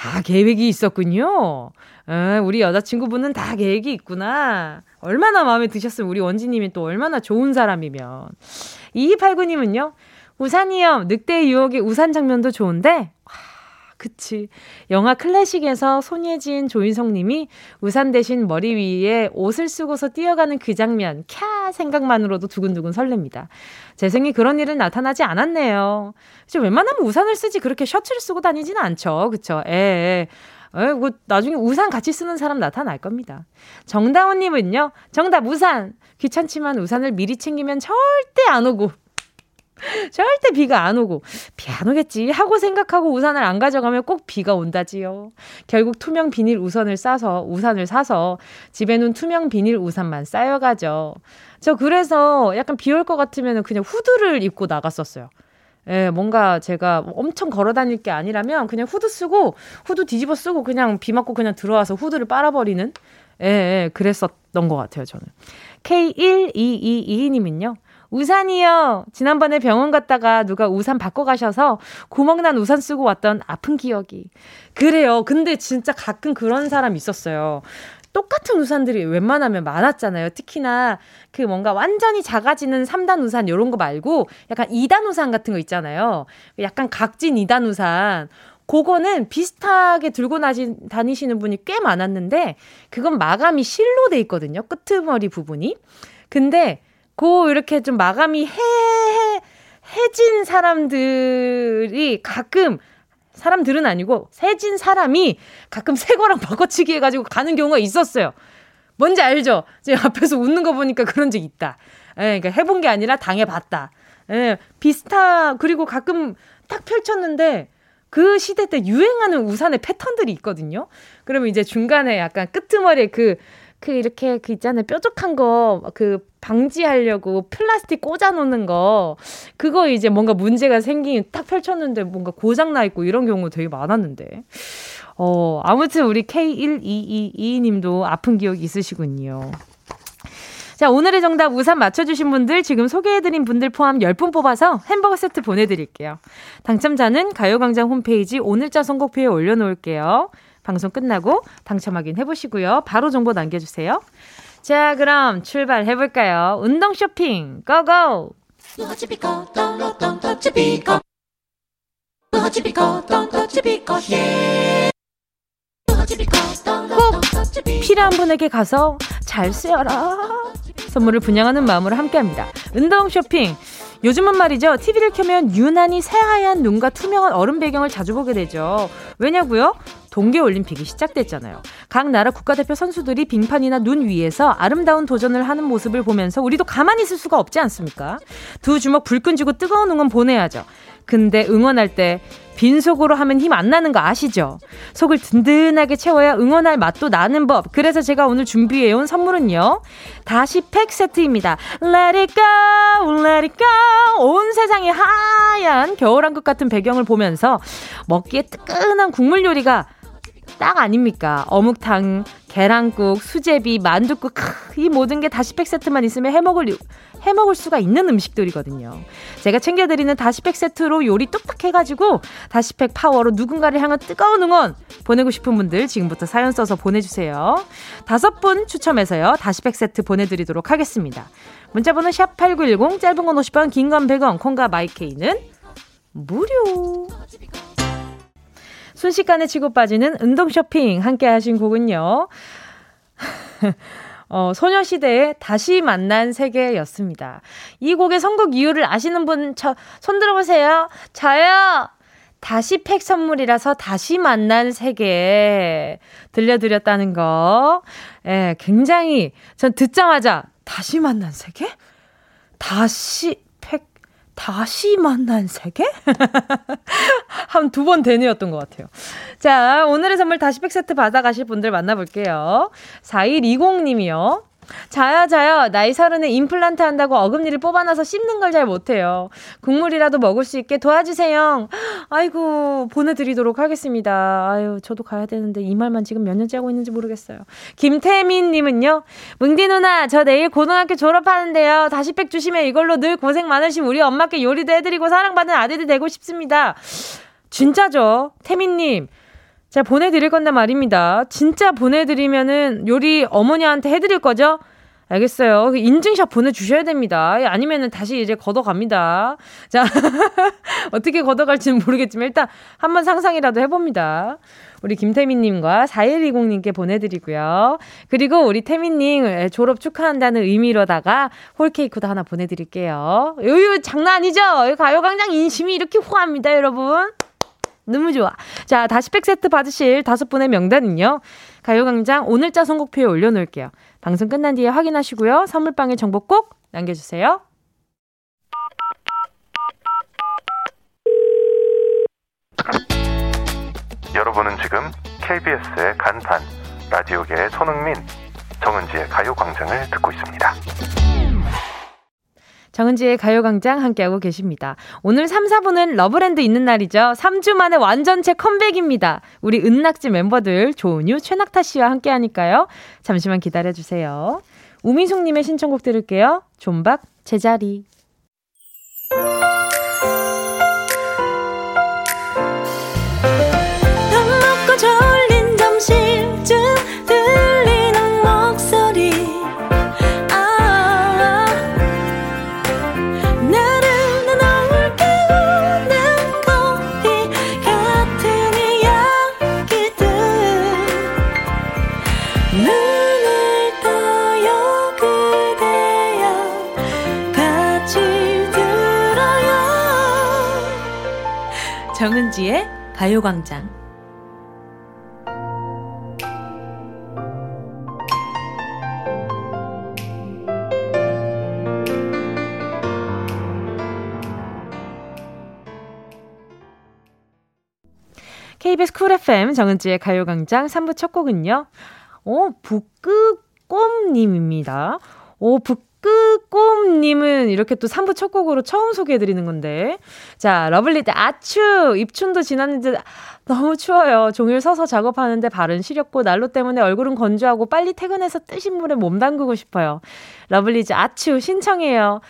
다 계획이 있었군요. 에, 우리 여자친구분은 다 계획이 있구나. 얼마나 마음에 드셨으면 우리 원지님이 또 얼마나 좋은 사람이면. 2289님은요, 우산이요. 늑대의 유혹의 우산 장면도 좋은데, 와, 그치. 영화 클래식에서 손예진, 조인성 님이 우산 대신 머리 위에 옷을 쓰고서 뛰어가는 그 장면, 캬 생각만으로도 두근두근 설렙니다. 제 생에 그런 일은 나타나지 않았네요. 지금 웬만하면 우산을 쓰지 그렇게 셔츠를 쓰고 다니지는 않죠. 그쵸? 에, 에. 에, 뭐, 나중에 우산 같이 쓰는 사람 나타날 겁니다. 정다운님은요, 정답 우산! 귀찮지만 우산을 미리 챙기면 절대 안 오고, 절대 비가 안 오고 비 안 오겠지 하고 생각하고 우산을 안 가져가면 꼭 비가 온다지요. 결국 투명 비닐 우산을 싸서 우산을 사서 집에는 투명 비닐 우산만 쌓여가죠. 저 그래서 약간 비 올 것 같으면 그냥 후드를 입고 나갔었어요. 예, 뭔가 제가 엄청 걸어 다닐 게 아니라면 그냥 후드 쓰고 후드 뒤집어 쓰고 그냥 비 맞고 그냥 들어와서 후드를 빨아버리는 예, 예 그랬었던 것 같아요, 저는. K1222님은요. 우산이요. 지난번에 병원 갔다가 누가 우산 바꿔 가셔서 구멍난 우산 쓰고 왔던 아픈 기억이. 그래요. 근데 진짜 가끔 그런 사람 있었어요. 똑같은 우산들이 웬만하면 많았잖아요. 특히나 그 뭔가 완전히 작아지는 3단 우산 요런 거 말고 약간 2단 우산 같은 거 있잖아요. 약간 각진 2단 우산. 그거는 비슷하게 들고 다니시는 분이 꽤 많았는데 그건 마감이 실로 돼 있거든요. 끄트머리 부분이. 근데 고 이렇게 좀 마감이 해, 해, 해진 사람들이 가끔 사람들은 아니고 세진 사람이 가끔 새 거랑 바꿔치기 해가지고 가는 경우가 있었어요. 뭔지 알죠? 제가 앞에서 웃는 거 보니까 그런 적 있다. 예, 그러니까 해본 게 아니라 당해봤다. 예, 비슷한 그리고 가끔 딱 펼쳤는데 그 시대 때 유행하는 우산의 패턴들이 있거든요. 그러면 이제 중간에 약간 끄트머리에 그 그 이렇게 그 있잖아요. 뾰족한 거 그 방지하려고 플라스틱 꽂아 놓는 거 그거 이제 뭔가 문제가 생긴 딱 펼쳤는데 뭔가 고장 나 있고 이런 경우 되게 많았는데. 어, 아무튼 우리 K1222 님도 아픈 기억 있으시군요. 자, 오늘의 정답 우산 맞춰주신 분들 지금 소개해드린 분들 포함 10분 뽑아서 햄버거 세트 보내드릴게요. 당첨자는 가요광장 홈페이지 오늘자 선곡표에 올려놓을게요. 방송 끝나고 당첨 확인해 보시고요. 바로 정보 남겨주세요. 자, 그럼 출발해 볼까요? 운동 쇼핑, 고고! 꼭 필요한 분에게 가서 잘 쓰여라. 선물을 분양하는 마음으로 함께합니다. 운동 쇼핑. 요즘은 말이죠. TV를 켜면 유난히 새하얀 눈과 투명한 얼음 배경을 자주 보게 되죠. 왜냐고요? 동계올림픽이 시작됐잖아요. 각 나라 국가대표 선수들이 빙판이나 눈 위에서 아름다운 도전을 하는 모습을 보면서 우리도 가만히 있을 수가 없지 않습니까? 두 주먹 불끈 쥐고 뜨거운 응원 보내야죠. 근데 응원할 때 빈속으로 하면 힘 안 나는 거 아시죠? 속을 든든하게 채워야 응원할 맛도 나는 법. 그래서 제가 오늘 준비해온 선물은요. 다시 팩 세트입니다. Let it go, let it go. 온 세상이 하얀 겨울왕국 같은 배경을 보면서 먹기에 뜨끈한 국물 요리가 딱 아닙니까? 어묵탕, 계란국, 수제비, 만둣국, 이 모든 게 다시팩 세트만 있으면 해먹을 해먹을 수가 있는 음식들이거든요. 제가 챙겨드리는 다시팩 세트로 요리 뚝딱 해가지고 다시팩 파워로 누군가를 향한 뜨거운 응원 보내고 싶은 분들 지금부터 사연 써서 보내주세요. 다섯 분 추첨해서요. 다시팩 세트 보내드리도록 하겠습니다. 문자번호 샵 8910 짧은 건 50원 긴 건 100원 콩과 마이케이는 무료 순식간에 치고 빠지는 운동 쇼핑 함께 하신 곡은요. 어, 소녀시대의 다시 만난 세계였습니다. 이 곡의 선곡 이유를 아시는 분, 저, 손 들어보세요. 저요! 다시 팩 선물이라서 다시 만난 세계 들려드렸다는 거. 예, 굉장히, 전 듣자마자, 다시 만난 세계? 다시 팩, 다시 만난 세계? 한 두 번 되뇌었던 것 같아요. 자, 오늘의 선물 다시 팩 세트 받아가실 분들 만나볼게요. 4120님이요. 자요, 자요. 나이 서른에 임플란트 한다고 어금니를 뽑아놔서 씹는 걸 잘 못해요. 국물이라도 먹을 수 있게 도와주세요. 아이고, 보내드리도록 하겠습니다. 아유, 저도 가야 되는데 이 말만 지금 몇 년째 하고 있는지 모르겠어요. 김태민님은요, 뭉디 누나, 저 내일 고등학교 졸업하는데요. 다시 백 주시면 이걸로 늘 고생 많으신 우리 엄마께 요리도 해드리고 사랑받는 아들이 되고 싶습니다. 진짜죠? 태민님. 제가 보내드릴 건데 말입니다. 진짜 보내드리면은 요리 어머니한테 해드릴 거죠? 알겠어요. 그 인증샷 보내주셔야 됩니다. 아니면은 다시 이제 걷어갑니다. 자, 어떻게 걷어갈지는 모르겠지만 일단 한번 상상이라도 해봅니다. 우리 김태민님과 4120님께 보내드리고요. 그리고 우리 태민님 졸업 축하한다는 의미로다가 홀케이크도 하나 보내드릴게요. 요요 장난 아니죠? 가요광장 인심이 이렇게 호합니다, 여러분. 너무 좋아. 자, 다시 팩 세트 받으실 다섯 분의 명단은요. 가요광장 오늘자 선곡표에 올려놓을게요. 방송 끝난 뒤에 확인하시고요. 선물방에 정보 꼭 남겨주세요. 여러분은 지금 KBS의 간판, 라디오계의 손흥민, 정은지의 가요광장을 듣고 있습니다. 정은지의 가요광장 함께하고 계십니다. 오늘 3, 4부는 러브랜드 있는 날이죠. 3주 만에 완전체 컴백입니다. 우리 은낙지 멤버들 조은유, 최낙타 씨와 함께하니까요. 잠시만 기다려주세요. 우미숙님의 신청곡 들을게요. 존박, 제자리. 가요광장 KBS 쿨 FM 정은지의 가요광장 3부 첫 곡은요. 오, 어, 북극곰님입니다. 오, 북 끝꿈님은 이렇게 또 3부 첫 곡으로 처음 소개해드리는 건데. 자, 러블리즈 아추! 입춘도 지났는데 너무 추워요. 종일 서서 작업하는데 발은 시렵고 난로 때문에 얼굴은 건조하고 빨리 퇴근해서 뜨신 물에 몸 담그고 싶어요. 러블리즈 아추 신청해요.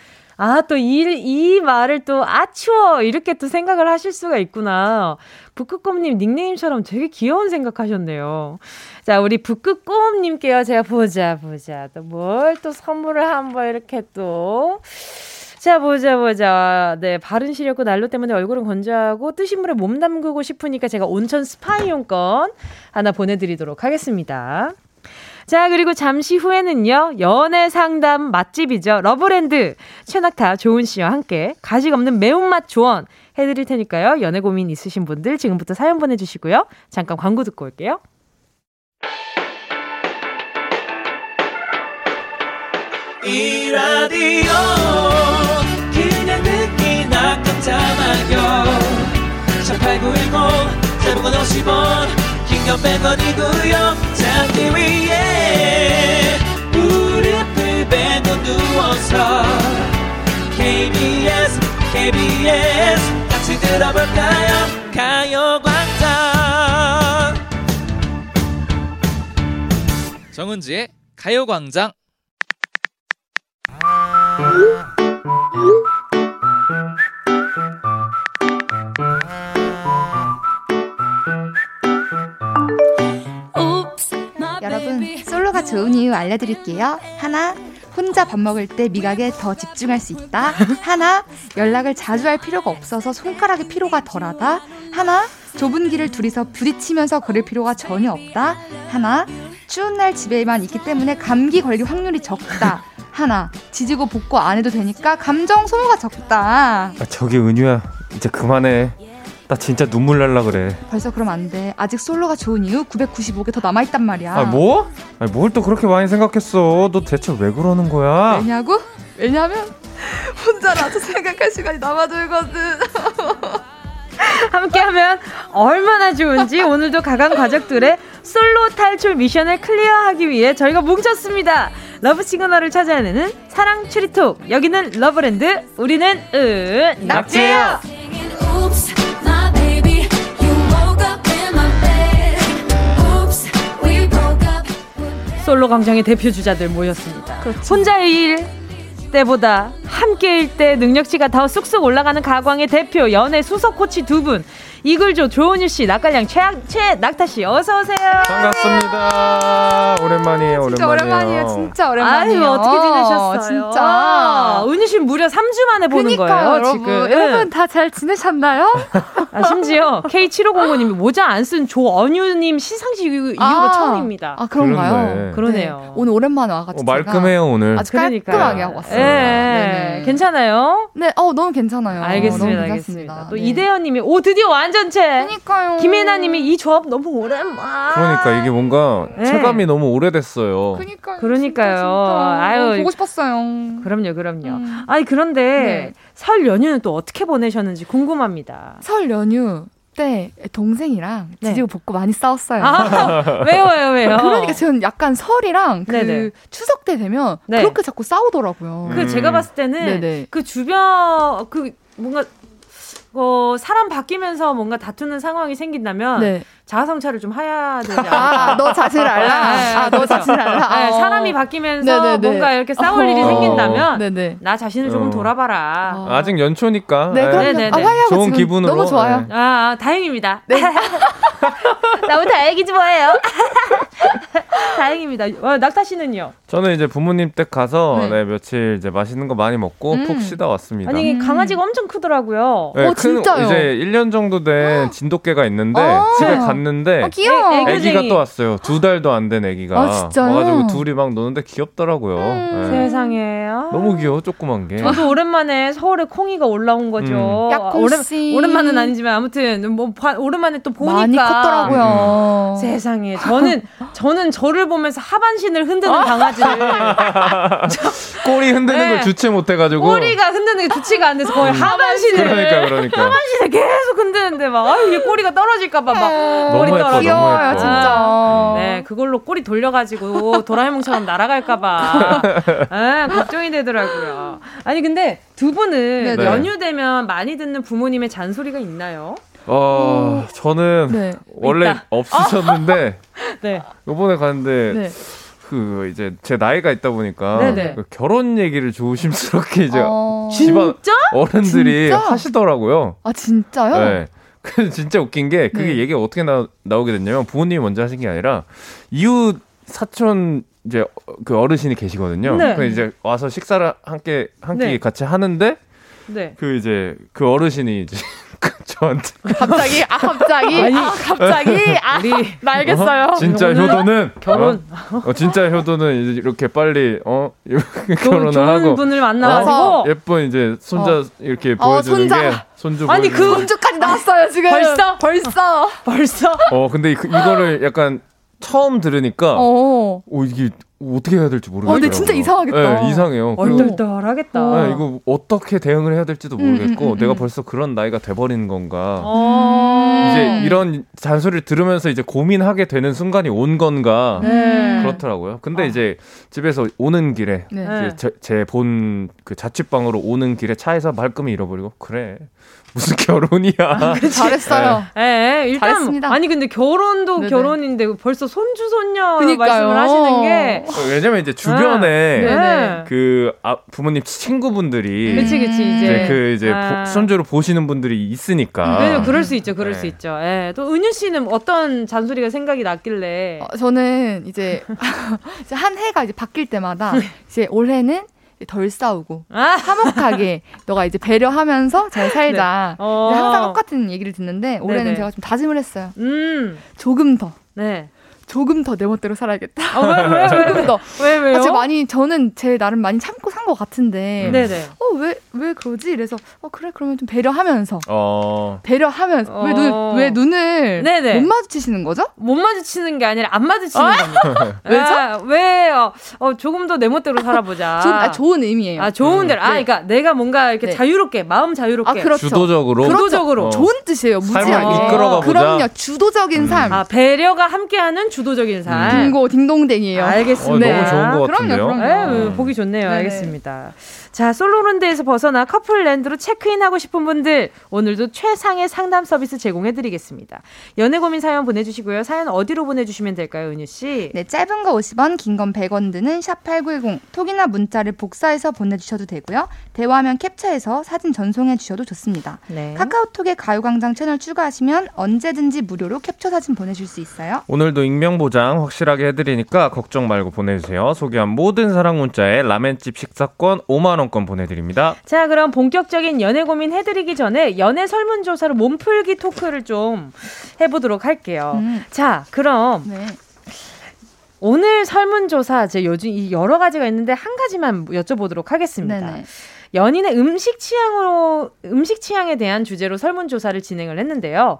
아, 또 이, 이 말을 또, 아, 추워! 이렇게 또 생각을 하실 수가 있구나. 북극곰님 닉네임처럼 되게 귀여운 생각하셨네요. 자, 우리 북극곰님께요. 제가 보자, 보자. 또 뭘 또 선물을 한번 이렇게 또. 자, 보자, 보자. 네, 발은 시렵고 난로 때문에 얼굴은 건조하고 뜨신 물에 몸 담그고 싶으니까 제가 온천 스파 이용권 하나 보내드리도록 하겠습니다. 자, 그리고 잠시 후에는요, 연애 상담 맛집이죠. 러브랜드. 최낙타, 조은 씨와 함께 가식 없는 매운맛 조언 해드릴 테니까요. 연애 고민 있으신 분들 지금부터 사연 보내주시고요. 잠깐 광고 듣고 올게요. 이 라디오 그냥 듣기나 깜짝마요 18910 대목원 50원 긴건 100원이고요 잠기 위에 무릎을 베고 누워서 KBS KBS 같이 들어볼까요? 가요광장. 정은지의 가요광장 좋은 이유 알려드릴게요. 하나, 혼자 밥 먹을 때 미각에 더 집중할 수 있다. 하나, 연락을 자주 할 필요가 없어서 손가락의 피로가 덜하다. 하나, 좁은 길을 둘이서 부딪히면서 걸을 필요가 전혀 없다. 하나, 추운 날 집에만 있기 때문에 감기 걸릴 확률이 적다. 하나, 지지고 볶고 안 해도 되니까 감정 소모가 적다. 아, 저기 은유야 이제 그만해 나 진짜 눈물 날라 그래 벌써 그럼 안 돼. 아직 솔로가 좋은 이유 995개 더 남아 있단 말이야. 아 뭐? 아니 뭘 또 그렇게 많이 생각했어 너 대체 왜 그러는 거야 왜냐고? 왜냐면 혼자라서 생각할 시간이 남아들거든. 함께하면 얼마나 좋은지 오늘도 가강 가족들의 솔로 탈출 미션을 clear하기 위해 저희가 뭉쳤습니다. love signal을 찾아내는 사랑 추리톡. 여기는 러브랜드. 우리는 은 낙지예요. 솔로 광장의 대표 주자들 모였습니다. 혼자의 일 때보다 함께일 때 능력치가 더 쑥쑥 올라가는 가광의 대표 연애 수석 코치 두 분. 이글조 조은유 씨, 낙갈량 최, 최 낙타 씨, 어서 오세요. 반갑습니다 오랜만이에요 진짜 오랜만이에요 오랜만이에요. 진짜 오랜만이에요. 아유 어떻게 지내셨어요? 진짜. 은유 씨 무려 3주 만에 보는 그러니까요, 거예요 여러분. 지금. 여러분 다 잘 지내셨나요? 아, 심지어 K7509님이 모자 안 쓴 조언유님 시상식 이후, 아, 이후로 처음입니다. 아 그런가요? 그렇네. 그러네요. 오늘 오랜만에 와가지고 어, 말끔해요 오늘 아주 그러니까요. 깔끔하게 하고 왔어요. 예, 네 네. 괜찮아요? 네, 어 너무 괜찮아요. 알겠습니다, 너무 알겠습니다. 또 네. 이대현 님이 오 드디어 완전체. 그러니까요. 김혜나 님이 이 조합 너무 오랜만. 그러니까 이게 뭔가 네. 체감이 너무 오래됐어요 그러니까요. 그러니까요. 진짜, 진짜. 아유, 보고 싶었어요. 그럼요, 그럼요. 음. 아니 그런데 네. 설 연휴는 또 어떻게 보내셨는지 궁금합니다. 설 연휴 때 동생이랑 네. 지지고 볶고 많이 싸웠어요. 아, 왜요, 왜요, 왜요? 그러니까 저는 약간 설이랑 그 네네. 추석 때 되면 네. 그렇게 자꾸 싸우더라고요. 그 음. 제가 봤을 때는 네네. 그 주변 그 뭔가 어 사람 바뀌면서 뭔가 다투는 상황이 생긴다면 네. 자아성찰을 좀 해야 되지 않을까. 아, 너 자신을 알라. 네, 아, 너 그렇죠. 자신을 알라. 네, 어. 사람이 바뀌면서 네네네. 뭔가 이렇게 싸울 일이 어. 생긴다면 네네. 나 자신을 조금 어. 돌아봐라. 어. 아직 연초니까 네, 예. 그럼요. 아, 화해하고 좋은 기분으로, 너무 좋아요. 네. 아, 아, 다행입니다. 너무 다행이지 뭐예요. 다행입니다. 어, 낙타 씨는요? 저는 이제 부모님 댁 가서 네. 네, 며칠 이제 맛있는 거 많이 먹고 음. 푹 쉬다 왔습니다 아니 음. 강아지가 엄청 크더라고요. 네, 어, 큰 진짜요? 이제 1년 정도 된 진돗개가 있는데 아. 집에 갔는데 아, 귀여워. 애- 애기- 아기가 애교쟁이. 또 왔어요. 두 달도 안된 아기가. 아, 진짜요? 와가지고 둘이 막 노는데 귀엽더라고요. 음. 네. 세상에. 아. 너무 귀여워, 조그만 게. 저도 오랜만에 서울에 콩이가 올라온 거죠. 음. 오랜, 씨. 오랜만은 아니지만 아무튼 뭐 봐- 오랜만에 또 보니까 많이 컸더라고요. 세상에 저는 저는 저를 보면서 하반신을 흔드는 강아지를 꼬리 흔드는 네. 걸 주체 못해가지고. 꼬리가 흔드는 게 주치가 안 돼서 거의 하반신을 그러니까, 그러니까. 하반신을 계속 흔드는데 막 아유 얘 꼬리가 떨어질까 봐막 너무 예뻐, 떨어져. 귀여워요, 예뻐. 진짜. 네, 그걸로 꼬리 돌려가지고 도라에몽처럼 날아갈까봐 아, 걱정이 되더라고요. 아니 근데 두 분은 네네. 연휴 되면 많이 듣는 부모님의 잔소리가 있나요? 어, 저는 네. 원래 있다. 없으셨는데, 네. 요번에 갔는데, 네. 그, 이제 제 나이가 있다 보니까, 네네. 그 결혼 얘기를 조심스럽게 이제 어. 집안 진짜? 어른들이 진짜? 하시더라고요. 아, 진짜요? 네. 그 진짜 웃긴 게 그게 네. 얘기가 어떻게 나, 나오게 됐냐면 부모님이 먼저 하신 게 아니라 이웃 사촌 이제 어- 그 어르신이 계시거든요. 네. 그 이제 와서 식사를 함께 함께 네. 같이 하는데 네. 그 이제 그 어르신이 이제 그저 저한테. 갑자기 아 갑자기 아니, 아 갑자기 아 우리 나 알겠어요. 어? 진짜 효도는 결혼. 어? 어, 진짜 효도는 이제 이렇게 빨리 어 결혼을 좋은 하고 분을 만나가지고 예쁜 이제 손자 이렇게 어, 보여주는 손자. 게 손주 아니, 그 게. 손주까지 나왔어요 지금. 벌써? 벌써. 벌써 어 근데 그- 이거를 약간 처음 들으니까 어, 어. 이게 어떻게 해야 될지 모르겠어요. 어, 근데 진짜 이상하겠다. 네, 이상해요. 얼떨떨하겠다. 네, 이거 어떻게 대응을 해야 될지도 모르겠고 음, 음, 음, 내가 음. 벌써 그런 나이가 돼버린 건가. 어. 이제 이런 잔소리를 들으면서 이제 고민하게 되는 순간이 온 건가. 네. 그렇더라고요. 근데 이제 집에서 오는 길에 네. 네. 제본그 자취방으로 오는 길에 차에서 말끔히 잃어버리고 그래 무슨 결혼이야. 잘했어요. 예, 일단 잘했습니다. 아니 근데 결혼도 네네. 결혼인데 벌써 손주 손녀 그니까요. 말씀을 하시는 게 왜냐면 이제 주변에 네. 네네. 그 아, 부모님 친구분들이 그치 그치 이제 이제 그 이제 아. 보- 손주를 보시는 분들이 있으니까. 네, 그럴 수 있죠, 그럴 네. 수 있죠. 예. 또 은유 씨는 어떤 잔소리가 생각이 났길래 어, 저는 이제, 이제 한 해가 이제 바뀔 때마다 네. 이제 올해는 덜 싸우고 아, 화목하게 너가 이제 배려하면서 잘 살자. 어. 이제 항상 똑같은 얘기를 듣는데 올해는 네네. 제가 좀 다짐을 했어요. 음, 조금 더, 네. 조금 더 내 멋대로 살아야겠다. 아, 왜, 왜, 조금 더. 왜, 왜요? 아, 제가 많이 저는 제 나름 많이 참고 산 것 같은데 네네. 어 왜 왜 그러지? 그래서 어 그래 그러면 좀 배려하면서 어. 배려하면서 왜, 어. 눈, 왜 눈을 네네. 못 마주치시는 거죠? 못 마주치는 게 아니라 안 마주치는 겁니다. 왜죠? 아, 왜, 어, 어, 조금 더 내 멋대로 살아보자. 좋은, 아, 좋은 의미예요. 아, 좋은 대로. 아, 네. 그러니까 내가 뭔가 이렇게 네. 자유롭게, 마음 자유롭게. 아, 그렇죠. 주도적으로. 그렇죠. 주도적으로. 어. 좋은 뜻이에요. 무지하게. 삶을 이끌어가 보자. 그럼요. 주도적인 삶. 아, 배려가 함께하는 주 도적인 삶. 딩고 딩동댕이에요. 알겠습니다. 어, 너무 좋은 것 그럼요, 같은데요. 그럼요. 에, 보기 좋네요. 네네. 알겠습니다. 자, 솔로랜드에서 벗어나 커플랜드로 체크인하고 싶은 분들 오늘도 최상의 상담 서비스 제공해 드리겠습니다. 연애 고민 사연 보내 주시고요. 사연 어디로 보내 주시면 될까요, 은유 씨? 네, 짧은 거 50원, 긴 건 100원 드는 샵8910 톡이나 문자를 복사해서 보내 주셔도 되고요. 대화하면 캡처해서 사진 전송해 주셔도 좋습니다. 네. 카카오톡에 가요광장 채널 추가하시면 언제든지 무료로 캡처 사진 보내 줄 수 있어요. 오늘도 익명 보장 확실하게 해 드리니까 걱정 말고 보내 주세요. 소개한 모든 사랑 문자에 라멘집 식사권 5만 원권 보내드립니다. 자, 그럼 본격적인 연애 고민 해드리기 전에 연애 설문조사로 몸풀기 토크를 좀 해보도록 할게요. 음. 자, 그럼 네. 오늘 설문조사 제 요즘 이 여러 가지가 있는데 한 가지만 여쭤보도록 하겠습니다. 네네. 연인의 음식 취향으로 음식 취향에 대한 주제로 설문조사를 진행을 했는데요.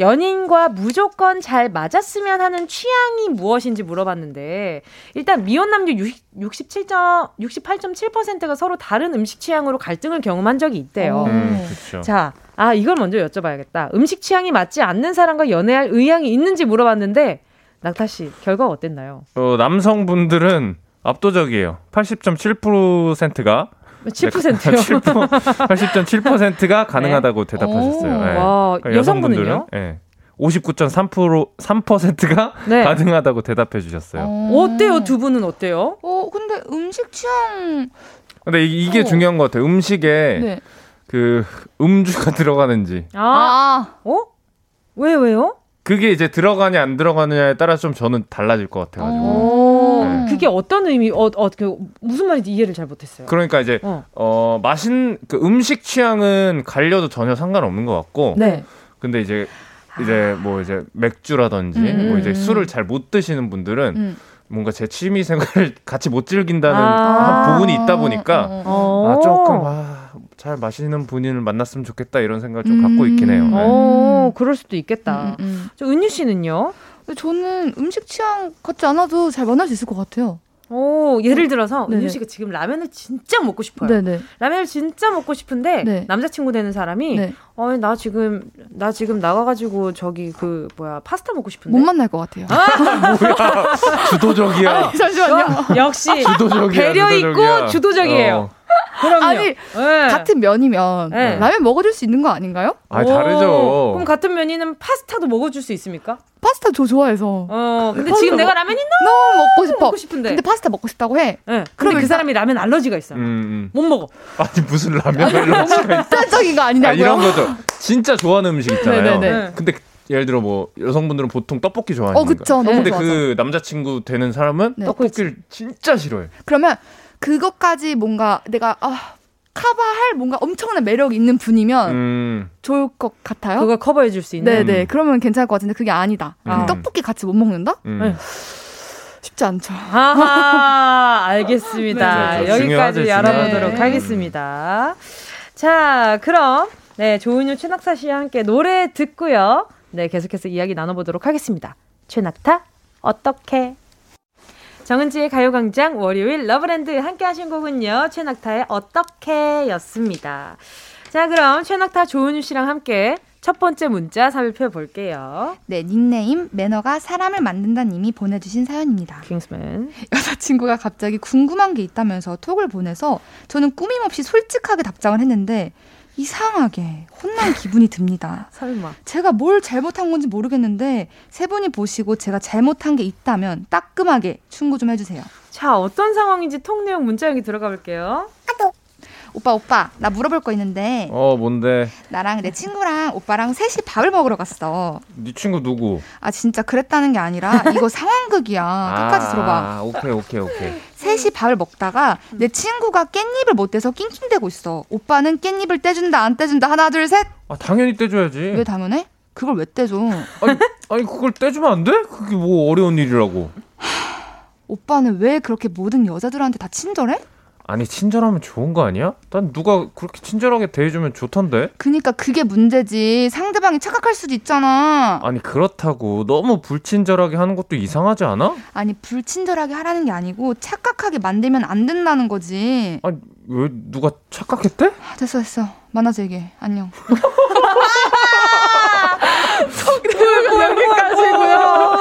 연인과 무조건 잘 맞았으면 하는 취향이 무엇인지 물어봤는데 일단 미혼 남녀 67. 68.7%가 서로 다른 음식 취향으로 갈등을 경험한 적이 있대요. 어. 음, 그렇죠. 자, 아 이걸 먼저 여쭤봐야겠다. 음식 취향이 맞지 않는 사람과 연애할 의향이 있는지 물어봤는데 낙타 씨 결과가 어땠나요? 어, 남성분들은 압도적이에요. 80.7%가 7%요. 80.7%가 가능하다고 대답하셨어요. 오, 예. 와, 그러니까 여성분은요? 예. 59.3% 3%가 네. 가능하다고 대답해 주셨어요. 어때요? 두 분은 어때요? 어, 근데 음식 취향. 근데 이- 이게 어. 중요한 것 같아요. 음식에 네. 그 음주가 들어가는지 아, 아, 어? 왜 왜요? 그게 이제 들어가냐 안 들어가느냐에 따라 좀 저는 달라질 것 같아 가지고. 오, 네. 그게 어떤 의미? 어, 어, 그 무슨 말인지 이해를 잘 못했어요. 그러니까 이제 어. 어 맛인 그 음식 취향은 갈려도 전혀 상관없는 것 같고. 네. 근데 이제 이제 뭐 이제 맥주라든지 음, 뭐 이제 음. 술을 잘 못 드시는 분들은 음. 뭔가 제 취미 생활을 같이 못 즐긴다는 아. 한 부분이 있다 보니까. 아 조금 아, 잘 마시는 분을 만났으면 좋겠다 이런 생각을 좀 갖고 있긴 해요. 음. 네. 어, 그럴 수도 있겠다. 음, 음. 저 은유 씨는요? 저는 음식 취향 같지 않아도 잘 만날 수 있을 것 같아요. 오, 예를 들어서 네네. 은유 씨가 지금 라면을 진짜 먹고 싶어요. 네네. 라면을 진짜 먹고 싶은데 네. 남자친구 되는 사람이 네. 어, 나 지금 나 지금 나가가지고 저기 그 뭐야 파스타 먹고 싶은데. 못 만날 것 같아요. 뭐야 주도적이야. 잠시만요. 어, 역시 주도적이야. 배려 주도적이야. 있고 주도적이에요. 어. 그럼요. 아니, 네. 같은 면이면 네. 라면 먹어줄 수 있는 거 아닌가요? 아 오, 다르죠. 그럼 같은 면이는 파스타도 먹어줄 수 있습니까? 파스타 저 좋아해서 어, 근데 지금 내가 먹- 라면이 너무 먹고 싶어. 먹고 싶은데. 근데 파스타 먹고 싶다고 해. 네. 근데 그럼 그 사람이 라면 알러지가 있어요. 음, 음. 못 먹어. 아니 무슨 라면 알러지가 있어. 짤적인 거 아, 아니냐고요? 이런 거죠. 진짜 좋아하는 음식 있잖아요. 네네네. 근데 예를 들어 뭐 여성분들은 보통 떡볶이 좋아하니까. 어, 그쵸. 너무 근데 좋아서. 그 남자친구 되는 사람은 네. 떡볶이를 진짜 싫어해. 그러면 그것까지 뭔가 내가 아 커버할 뭔가 엄청난 매력 있는 분이면 음. 좋을 것 같아요. 그걸 커버해 줄 수 있는. 네네. 그러면 괜찮을 것 같은데 그게 아니다. 음. 떡볶이 같이 못 먹는다? 음. 네. 쉽지 않죠. 아하, 알겠습니다. 네, 네, 여기까지 중요하죠, 알아보도록 중요해. 하겠습니다. 자, 그럼 네 조은유 최낙타 씨와 함께 노래 듣고요. 네, 계속해서 이야기 나눠보도록 하겠습니다. 최낙타 어떻게? 정은지의 가요광장 월요일 러브랜드 함께 하신 곡은요. 최낙타의 어떻게 였습니다. 자, 그럼 최낙타 조은유 씨랑 함께 첫 번째 문자 살펴볼게요. 네, 닉네임 매너가 사람을 만든다 님이 보내주신 사연입니다. 킹스맨. 여자친구가 갑자기 궁금한 게 있다면서 톡을 보내서 저는 꾸밈없이 솔직하게 답장을 했는데 이상하게 혼난 기분이 듭니다. 설마. 제가 뭘 잘못한 건지 모르겠는데 세 분이 보시고 제가 잘못한 게 있다면 따끔하게 충고 좀 해주세요. 자, 어떤 상황인지 통 내용 문자 여기 들어가 볼게요. 오빠 오빠 나 물어볼 거 있는데 어 뭔데? 나랑 내 친구랑 오빠랑 셋이 밥을 먹으러 갔어. 네 친구 누구? 아 진짜 그랬다는 게 아니라 이거 상황극이야. 끝까지 들어봐. 아, 오케이 오케이 오케이. 셋이 밥을 먹다가 내 친구가 깻잎을 못 떼서 낑낑대고 있어. 오빠는 깻잎을 떼준다 안 떼준다 하나 둘 셋. 아 당연히 떼줘야지. 왜 당연해? 그걸 왜 떼줘? 아니, 아니 그걸 떼주면 안 돼? 그게 뭐 어려운 일이라고. 오빠는 왜 그렇게 모든 여자들한테 다 친절해? 아니 친절하면 좋은 거 아니야? 난 누가 그렇게 친절하게 대해주면 좋던데. 그니까 그게 문제지. 상대방이 착각할 수도 있잖아. 아니 그렇다고 너무 불친절하게 하는 것도 이상하지 않아? 아니 불친절하게 하라는 게 아니고 착각하게 만들면 안 된다는 거지. 아니 왜 누가 착각했대? 아, 됐어 됐어. 만나자 얘기해. 안녕. 여기까지고요.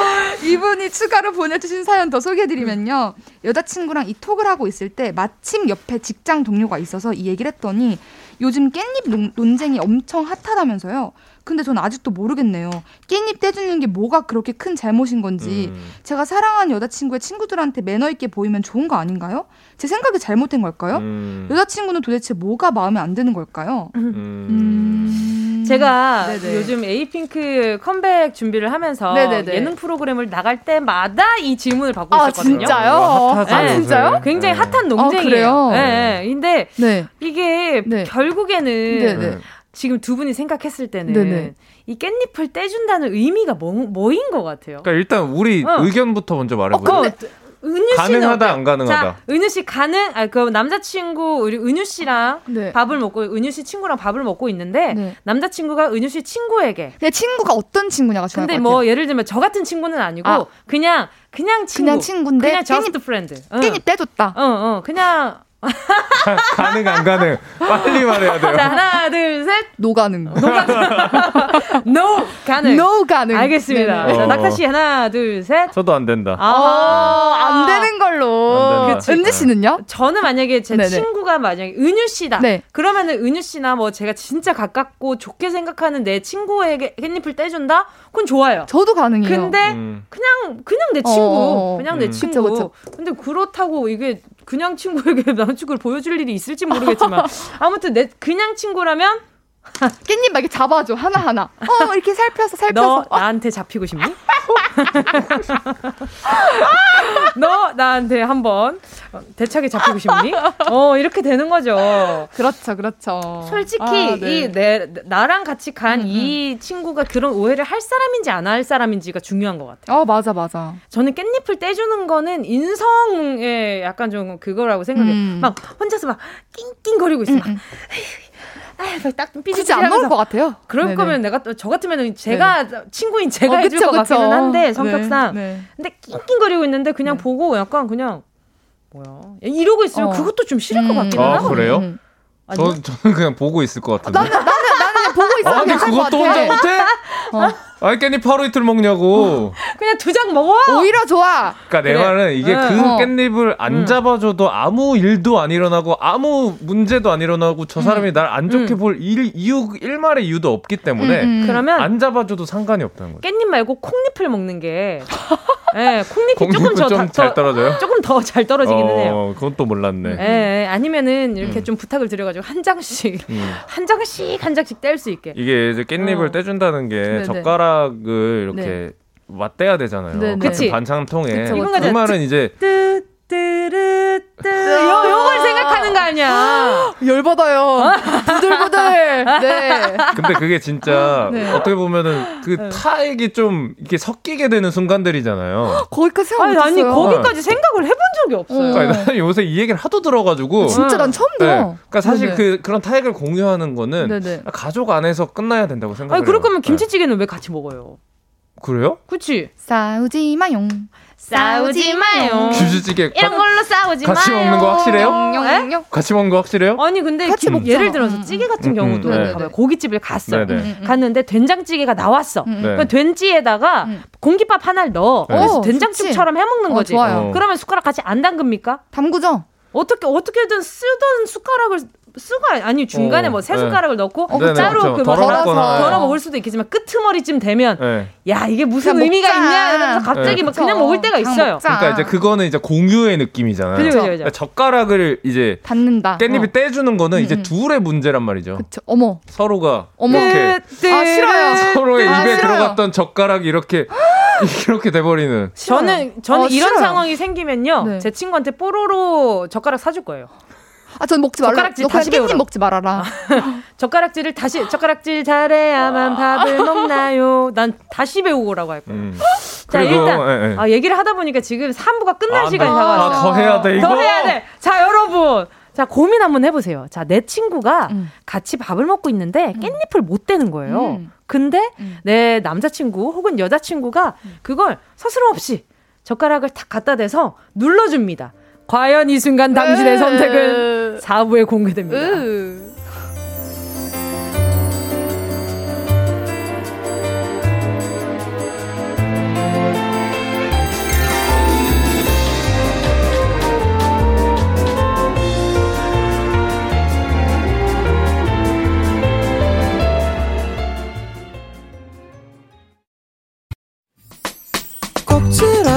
이분이 추가로 보내주신 사연 더 소개해드리면요. 여자친구랑 이 톡을 하고 있을 때 마침 옆에 직장 동료가 있어서 이 얘기를 했더니 요즘 깻잎 논, 논쟁이 엄청 핫하다면서요. 근데 전 아직도 모르겠네요. 깻잎 떼주는 게 뭐가 그렇게 큰 잘못인 건지 음. 제가 사랑하는 여자친구의 친구들한테 매너 있게 보이면 좋은 거 아닌가요? 제 생각이 잘못된 걸까요? 음, 여자친구는 도대체 뭐가 마음에 안 드는 걸까요? 음. 음... 제가 네네. 요즘 에이핑크 컴백 준비를 하면서 네네네. 예능 프로그램을 나갈 때마다 이 질문을 받고 아 있었거든요. 진짜요? 어, 핫하죠, 아. 진짜요? 굉장히 네. 핫한 논쟁이에요. 그래요? 네, 네. 근데 네. 이게 네. 결국에는 네네. 지금 두 분이 생각했을 때는 네네. 이 깻잎을 떼준다는 의미가 뭐, 뭐인 것 같아요. 그러니까 일단 우리 어. 의견부터 먼저 어, 말해보자. 그 은유 씨는 가능하다 어때요? 안 가능하다. 자, 은유 씨 가능? 아, 그 남자 친구 우리 은유 씨랑 네. 밥을 먹고 은유 씨 친구랑 밥을 먹고 있는데 네. 남자 친구가 은유 씨 친구에게 내 친구가 어떤 친구냐가 중요할 근데 것 뭐. 예를 들면 저 같은 친구는 아니고 아. 그냥 그냥 친구 그냥 친구인데 그냥 깻잎- just friend 응. 깻잎 떼줬다. 어, 어, 그냥 가 능 안 가능 빨리 말해야 돼요. 자 하나 둘 셋 no 가능. no 가능 no 가능. 알겠습니다. 자, 어. 낙타 씨 하나 둘 셋. 저도 안 된다. 어, 아, 안 되는 걸로. 안. 은지 씨는요? 저는 만약에 제 네네. 친구가 만약에 은유 씨다. 네. 그러면은 은유 씨나 뭐 제가 진짜 가깝고 좋게 생각하는 내 친구에게 깻잎을 떼준다? 그건 좋아요. 저도 가능해요. 근데 음. 그냥 그냥 내 친구, 어, 그냥 내 음. 친구. 그쵸, 근데 그렇다고 이게 그냥 친구에게 남친구를 보여줄 일이 있을지 모르겠지만. 아무튼 내 그냥 친구라면 깻잎 막 이렇게 잡아줘 하나 하나. 어 이렇게 살펴서 살펴서. 너 나한테 잡히고 싶니? 너 나한테 한번 대차게 잡히고 싶니? 어 이렇게 되는 거죠. 그렇죠, 그렇죠. 솔직히 아, 네. 이 내 나랑 같이 간 음, 이 친구가 그런 오해를 할 사람인지 안 할 사람인지가 중요한 것 같아요. 어 맞아 맞아. 저는 깻잎을 떼주는 거는 인성에 약간 좀 그거라고 생각해요. 음. 막 혼자서 막 낑낑거리고 있어. 음, 막, 음. 딱 굳이 삐지지 안 먹을 것. 같아요. 그럴 네네. 거면 내가 또- 저 같으면 제가 친구인 제가 어, 해줄 그쵸, 것 그쵸. 같기는 한데 성격상. 네, 네. 근데 낑낑거리고 있는데 그냥 네. 보고 약간 그냥 뭐야 이러고 있으면 어. 그것도 좀 싫을 것 음. 같기는 아, 하거든요. 그래요? 음. 아니, 저, 저는 그냥 보고 있을 것 같은데. 나는 나는 나는 그냥 보고 있으면 아니 것 그것도. 혼자 못해? 어. 아니 깻잎 하루 이틀 먹냐고. 그냥 두 장 먹어. 오히려 좋아. 그러니까 내 그래. 말은 이게 응. 그 어. 깻잎을 안 응. 잡아줘도 아무 일도 안 일어나고 아무 문제도 안 일어나고 저 사람이 날 안 좋게 응. 볼 일, 이유 일말의 이유도 없기 때문에. 그러면 안 잡아줘도 상관이 없다는 거죠. 깻잎 말고 콩잎을 먹는 게, 예, 콩잎이 조금 공립은 더, 좀 더- 잘 떨어져요? 조금 더 잘 떨어지기는 해요. 어, 그건 또 몰랐네. 예, 예, 아니면은 이렇게 음. 좀 부탁을 드려가지고 한 장씩 음. 한 장씩 한 장씩 뗄 수 있게. 이게 이제 깻잎을 어. 떼준다는 게 네네. 젓가락 을 이렇게 네. 맞대야 되잖아요. 네네. 같은 그치. 반찬통에. 그. 말은 이제 뜨뜨르뜨 요 요걸 생각하는 하는 거 아니야. 열받아요. 부들부들. 네. 근데 그게 진짜 네. 어떻게 보면은 그 타액이 좀 이렇게 섞이게 되는 순간들이잖아요. 거기까지 생각 아니. 아니 거기까지 생각을 해본 적이 없어요. 그러니까 나는 요새 이 얘기를 하도 들어가지고. 진짜 난 처음 들어. 네. 그러니까 사실 네네. 그 그런 타액을 공유하는 거는 네네. 가족 안에서 끝나야 된다고 생각해요. 아니 그럴 거면 김치찌개는 왜 같이 먹어요? 그래요? 그치? 싸우지 마용. 싸우지 마요. 김치찌개 이런 걸로 싸우지 같이 마요. 먹는 거 확실해요? 같이 먹는 거 확실해요? 아니 근데 같이 김- 먹자. 예를 들어서 음, 찌개 같은 음, 경우도 음, 네. 봐봐요. 고깃집을 갔어요. 네네. 음, 음. 갔는데 된장찌개가 나왔어. 음, 음. 네. 그 된찌에다가 음. 공깃밥 하나를 넣어. 네. 그래서 오, 된장국처럼 해 먹는 어, 거지. 좋아요. 어. 그러면 숟가락 같이 안 담급니까? 담그죠? 어떻게 어떻게든 쓰던 숟가락을 쓰가 아니 중간에 어, 뭐세 네. 숟가락을 넣고 어, 네네, 따로 그렇죠. 그 덜어 덜어 먹거나. 덜어 먹을 수도 있겠지만 끄트머리쯤 되면 네. 야 이게 무슨 의미가 먹자. 있냐 이러면서 갑자기 네. 막 그냥. 먹을 때가 그냥 있어요. 먹자. 그러니까 이제 그거는 이제 공유의 느낌이잖아요. 그죠, 그죠, 그죠. 그러니까 젓가락을 이제 닫는다. 깻잎이 어. 떼주는 거는 음, 이제 음. 둘의 문제란 말이죠. 그쵸. 어머. 서로가 어머. 이렇게 그때 아, 싫어요. 서로의 아, 입에 싫어요. 들어갔던 젓가락이 이렇게 이렇게 돼버리는. 저는 저는 어, 이런 싫어요. 상황이 생기면요 네. 제 친구한테 뽀로로 젓가락 사줄 거예요. 아, 전 먹지 말라. 젓가락질 다시 깻잎 배우라. 먹지 말아라. 젓가락질을 다시 젓가락질 잘해야만 밥을 먹나요? 난 다시 배우고라고 할 거예요. 음. 자 그래도, 일단 예, 예. 아, 얘기를 하다 보니까 지금 3부가 끝날 아, 시간이 나- 다가왔어요. 아, 더 해야 돼 이거. 더 해야 돼. 자 여러분. 자 고민 한번 해 보세요. 자 내 친구가 음. 같이 밥을 먹고 있는데 깻잎을 못 떼는 거예요. 음. 근데 음. 내 남자친구 혹은 여자친구가 그걸 서스럼 없이 젓가락을 탁 갖다 대서 눌러줍니다. 과연 이 순간 당신의 으. 선택은 4부에 공개됩니다. 으.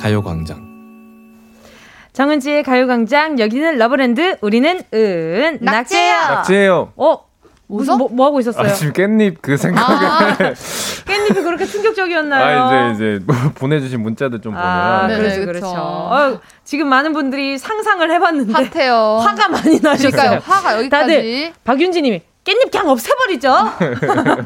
가요광장. 정은지의 가요광장 여기는 러브랜드 우리는 은 낙제야. 낙지예요. 어 무슨 뭐, 뭐 하고 있었어요? 아, 지금 깻잎 그 생각에 깻잎이 그렇게 충격적이었나요? 아, 이제 이제 뭐 보내주신 문자들 좀 보면 아, 네, 그렇죠, 네, 그렇죠. 어, 지금 많은 분들이 상상을 해봤는데 핫해요. 화가 많이 나셨어요. 그러니까요. 화가 여기까지. 다들 박윤지님이 깻잎 그냥 없애버리죠.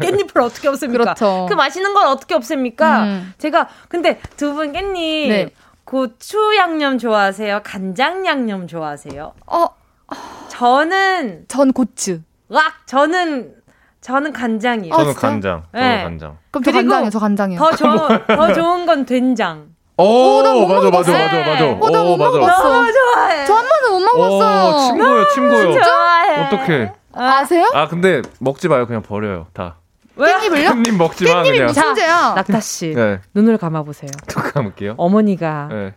깻잎을 어떻게 없앱니까? 그렇죠. 그 맛있는 걸 어떻게 없앱니까? 음. 제가 근데 두 분 깻잎 네. 고추 양념 좋아하세요? 간장 양념 좋아하세요? 어, 저는 전 고추. 와 저는 저는 간장이에요. 아, 저는 진짜? 간장. 저는 네. 간장. 그럼 저 간장이요. 저 간장이요. 더, 저, 더 좋은 건 된장. 오, 나못 맞아, 맞아. 맞아, 맞아. 어, 나못 오, 맞아. 먹어봤어. 너무 좋아해. 저 한 번도 못 오, 먹었어요. 친구요, 친구요. 좋아해. 어떡해. 아세요? 아, 근데 먹지 마요. 그냥 버려요. 다. 왜? 깻잎을요? 깻잎 먹지 마, 깻잎이 그냥. 무슨 문제야? 낙타 씨 네. 눈을 감아 보세요. 또 감을게요. 어머니가 네.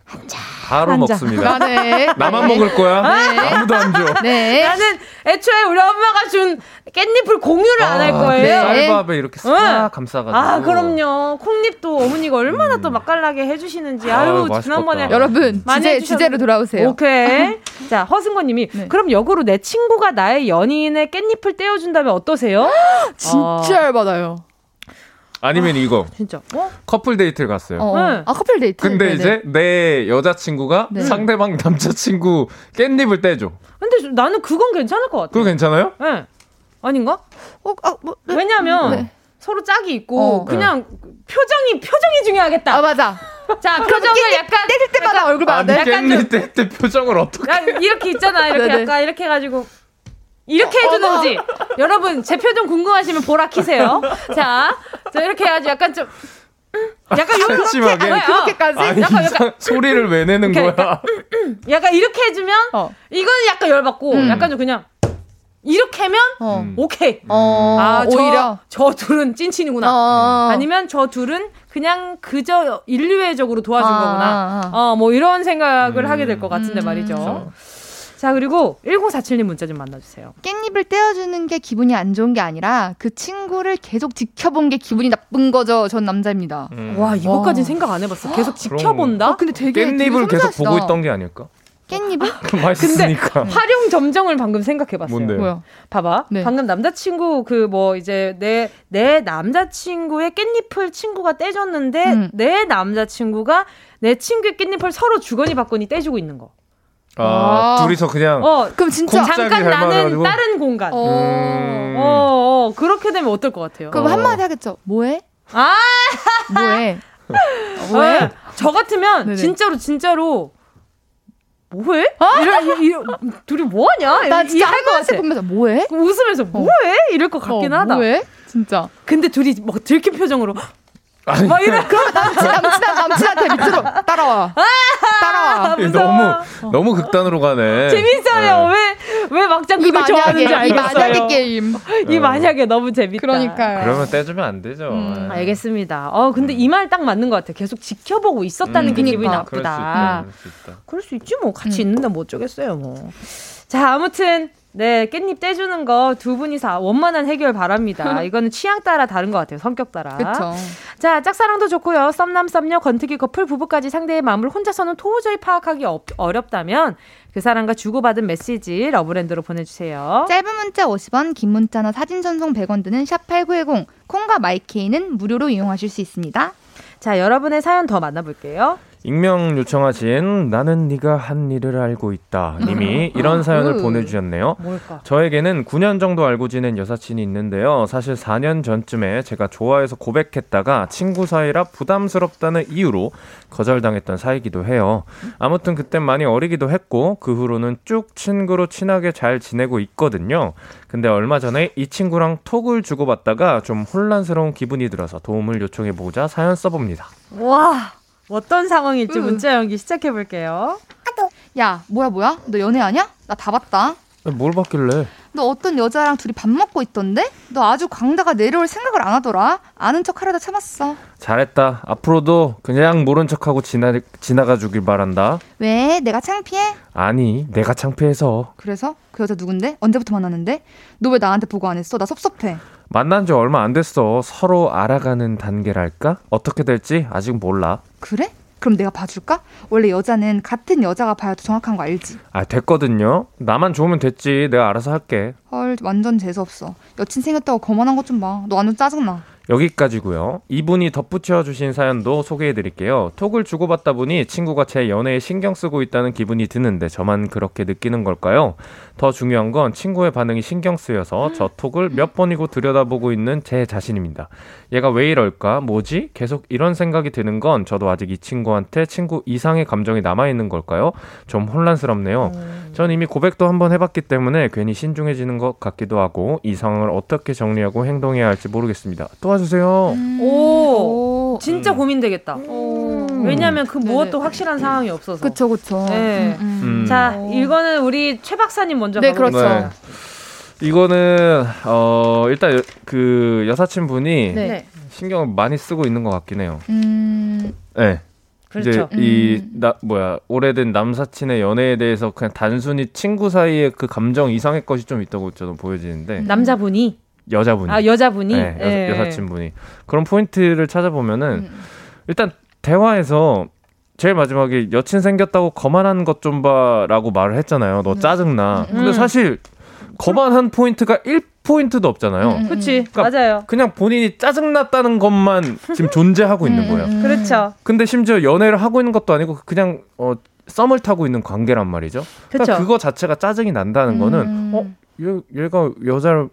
바로 한 잔. 먹습니다. 네. 나만 네. 먹을 거야? 네. 아무도 안 줘. 네. 나는 애초에 우리 엄마가 준 깻잎을 공유를 안 할 아, 거예요. 네. 쌀밥에 이렇게 싹 응. 감싸가지고. 아 그럼요. 콩잎도 어머니가 얼마나 음. 또 맛깔나게 해주시는지 아유, 아유. 지난번에 여러분, 많이 주제. 주제로 돌아오세요. 오케이. 자 허승권님이 네. 그럼 역으로 내 친구가 나의 연인의 깻잎을 떼어준다면 어떠세요? 진짜 열 받아요. 아니면 이거. 진짜. 어? 커플 데이트를 갔어요. 어. 네. 아, 커플 데이트. 근데 네네. 이제 내 여자친구가 네. 상대방 남자친구 깻잎을 떼줘. 근데 저- 나는 그건 괜찮을 것 같아. 그거 괜찮아요? 예. 아닌가? 어, 아, 뭐, 네. 왜냐면 네. 서로 짝이 있고 어. 그냥 표정이 표정이 중요하겠다. 아, 맞아. 자 표정을 약간 떼줄 때마다 얼굴 봐야 돼. 약간 깻잎 뗄때 표정을 어떻게? 야, 이렇게 있잖아. 이렇게. 약간 이렇게 해가지고. 이렇게 해주는지. 여러분, 제 표정 궁금하시면 보라 키세요. 자, 저 이렇게 해가지고 약간 좀. 음, 약간 요렇게. 심하게? 어, 그렇게까지? 아니 약간, 이상- 약간, 소리를 왜 내는 이렇게 거야? 약간 이렇게 해주면, 어. 이거는 약간 열받고, 음. 약간 좀 그냥, 이렇게 하면, 어. 음. 오케이. 어, 아, 저, 오히려. 저 둘은 찐친이구나. 어. 아니면 저 둘은 그냥 그저 인류애적으로 도와준 아, 거구나. 아, 아. 어, 뭐 이런 생각을 음. 하게 될 것 같은데 음. 말이죠. 자, 그리고 1047님 문자 좀 만나주세요. 깻잎을 떼어주는 게 기분이 안 좋은 게 아니라 그 친구를 계속 지켜본 게 기분이 나쁜 거죠. 전 남자입니다. 음. 와, 와. 생각 안 해봤어. 계속 지켜본다? 아, 근데 되게 되게 깻잎을 계속 섬세하시다. 보고 있던 게 아닐까? 깻잎을? 맛있으니까. 활용 점정을 방금 생각해봤어요. 뭔데? 뭐야? 봐봐. 네. 방금 남자친구 그 뭐 이제 내 내 남자친구의 깻잎을 친구가 떼줬는데 음. 내 남자친구가 내 친구의 깻잎을 서로 주거니 받거니 떼주고 있는 거. 아, 아. 둘이서 그냥 어, 그럼 진짜 잠깐 잘 나는. 다른 공간. 어. 음. 어, 그렇게 되면 어떨 것 같아요? 그럼 어. 한마디 하겠죠. 뭐해? 아, 뭐해? 왜? 어, 저 같으면 네네. 진짜로 진짜로 뭐해? 이러, 이, 이, 둘이 뭐하냐? 나 진짜 이할 한것 번씩 같아. 보면서 뭐해? 웃으면서 뭐해? 이럴 것 같긴 어, 하다. 뭐해? 진짜. 근데 둘이 막 들킨 표정으로 아니, 막 이래. 남친, 남친, 남친한테 밑으로 따라와. 따라와. 너무 너무 극단으로 가네. 재밌어요. 네. 왜왜 막장 이 그걸 좋아하는지 만약에, 이 알겠어요. 만약에 게임. 이 만약에 너무 재밌다. 그러니까요. 그러면 떼주면 안 되죠. 음, 예. 알겠습니다. 어 근데 이말 딱 맞는 것 같아. 계속 지켜보고 있었다는 음, 게 기분이 그러니까. 그럴 수 있다. 나쁘다. 그럴 수 있다. 그럴 수 있지 뭐 같이 음. 있는데 뭐 어쩌겠어요 뭐. 자 아무튼 네 깻잎 떼주는 거 두 분이서 원만한 해결 바랍니다. 이거는 취향 따라 다른 것 같아요. 성격 따라. 그쵸. 자, 짝사랑도 좋고요. 썸남, 썸녀, 건트기 커플, 부부까지 상대의 마음을 혼자서는 도저히 파악하기 어, 어렵다면 그 사람과 주고받은 메시지 러브랜드로 보내주세요. 짧은 문자 50원, 긴 문자나 사진 전송 100원 드는 샵8910. 콩과 마이케이는 무료로 이용하실 수 있습니다. 자, 여러분의 사연 더 만나볼게요. 익명 요청하신 나는 네가 한 일을 알고 있다 님이 이런 사연을 음. 보내주셨네요. 뭘까? 저에게는 9년 정도 알고 지낸 여사친이 있는데요. 사실 4년 전쯤에 제가 좋아해서 고백했다가 친구 사이라 부담스럽다는 이유로 거절당했던 사이기도 해요. 아무튼 그땐 많이 어리기도 했고 그 후로는 쭉 친구로 친하게 잘 지내고 있거든요. 근데 얼마 전에 이 친구랑 톡을 주고받다가 좀 혼란스러운 기분이 들어서 도움을 요청해 보자 사연 써봅니다. 와, 어떤 상황일지 음. 문자 연기 시작해 볼게요. 야, 뭐야, 뭐야? 너 연애하냐? 나 다 봤다. 뭘 받길래? 너 어떤 여자랑 둘이 밥 먹고 있던데? 너 아주 광다가 내려올 생각을 안 하더라. 아는 척 하려다 참았어. 잘했다. 앞으로도 그냥 모른 척하고 지나, 지나가 주길 바란다. 왜? 내가 창피해? 아니, 내가 창피해서. 그래서? 그 여자 누군데? 언제부터 만났는데? 너 왜 나한테 보고 안 했어? 나 섭섭해. 만난 지 얼마 안 됐어. 서로 알아가는 단계랄까? 어떻게 될지 아직 몰라. 그래? 그럼 내가 봐줄까? 원래 여자는 같은 여자가 봐야 더 정확한 거 알지? 아, 됐거든요. 나만 좋으면 됐지. 내가 알아서 할게. 헐, 완전 재수 없어. 여친 생겼다고 거만한 것 좀 봐. 너 완전 짜증나. 여기까지고요. 이분이 덧붙여 주신 사연도 소개해 드릴게요. 톡을 주고받다 보니 친구가 제 연애에 신경 쓰고 있다는 기분이 드는데 저만 그렇게 느끼는 걸까요? 더 중요한 건 친구의 반응이 신경 쓰여서 저 톡을 몇 번이고 들여다보고 있는 제 자신입니다. 얘가 왜 이럴까? 뭐지? 계속 이런 생각이 드는 건 저도 아직 이 친구한테 친구 이상의 감정이 남아 있는 걸까요? 좀 혼란스럽네요. 전 이미 고백도 한번 해봤기 때문에 괜히 신중해지는 것 같기도 하고 이 상황을 어떻게 정리하고 행동해야 할지 모르겠습니다. 도와주세요. 오, 오. 진짜 고민되겠다. 왜냐면 그 네네. 무엇도 확실한 상황이 없어서. 그쵸, 그쵸. 네. 음, 음. 음. 자, 이거는 우리 최 박사님 먼저 네, 가보겠습니다. 이거는 어 일단 여- 그 여사친 분이 네. 네. 신경을 많이 쓰고 있는 것 같긴 해요. 음, 네. 그렇죠. 이제 이 음. 나 뭐야 오래된 남사친의 연애에 대해서 그냥 단순히 친구 사이의 그 감정 이상의 것이 좀 있다고 저는 보여지는데 남자분이 여자분이 아 여자분이 네, 예. 여, 사친분이 그런 포인트를 찾아보면은 음. 일단 대화에서 제일 마지막에 여친 생겼다고 거만한 것 좀 봐라고 말을 했잖아요. 너 짜증나. 근데 음. 사실 거만한 포인트가 1포인트도 없잖아요. 음. 그치 그러니까 맞아요. 그냥 본인이 짜증났다는 것만 지금 존재하고 있는 음, 거예요. 음. 그렇죠. 근데 심지어 연애를 하고 있는 것도 아니고 그냥 어 썸을 타고 있는 관계란 말이죠. 그러니까 그쵸. 그거 자체가 짜증이 난다는 거는 음. 어? 얘, 얘가 여자를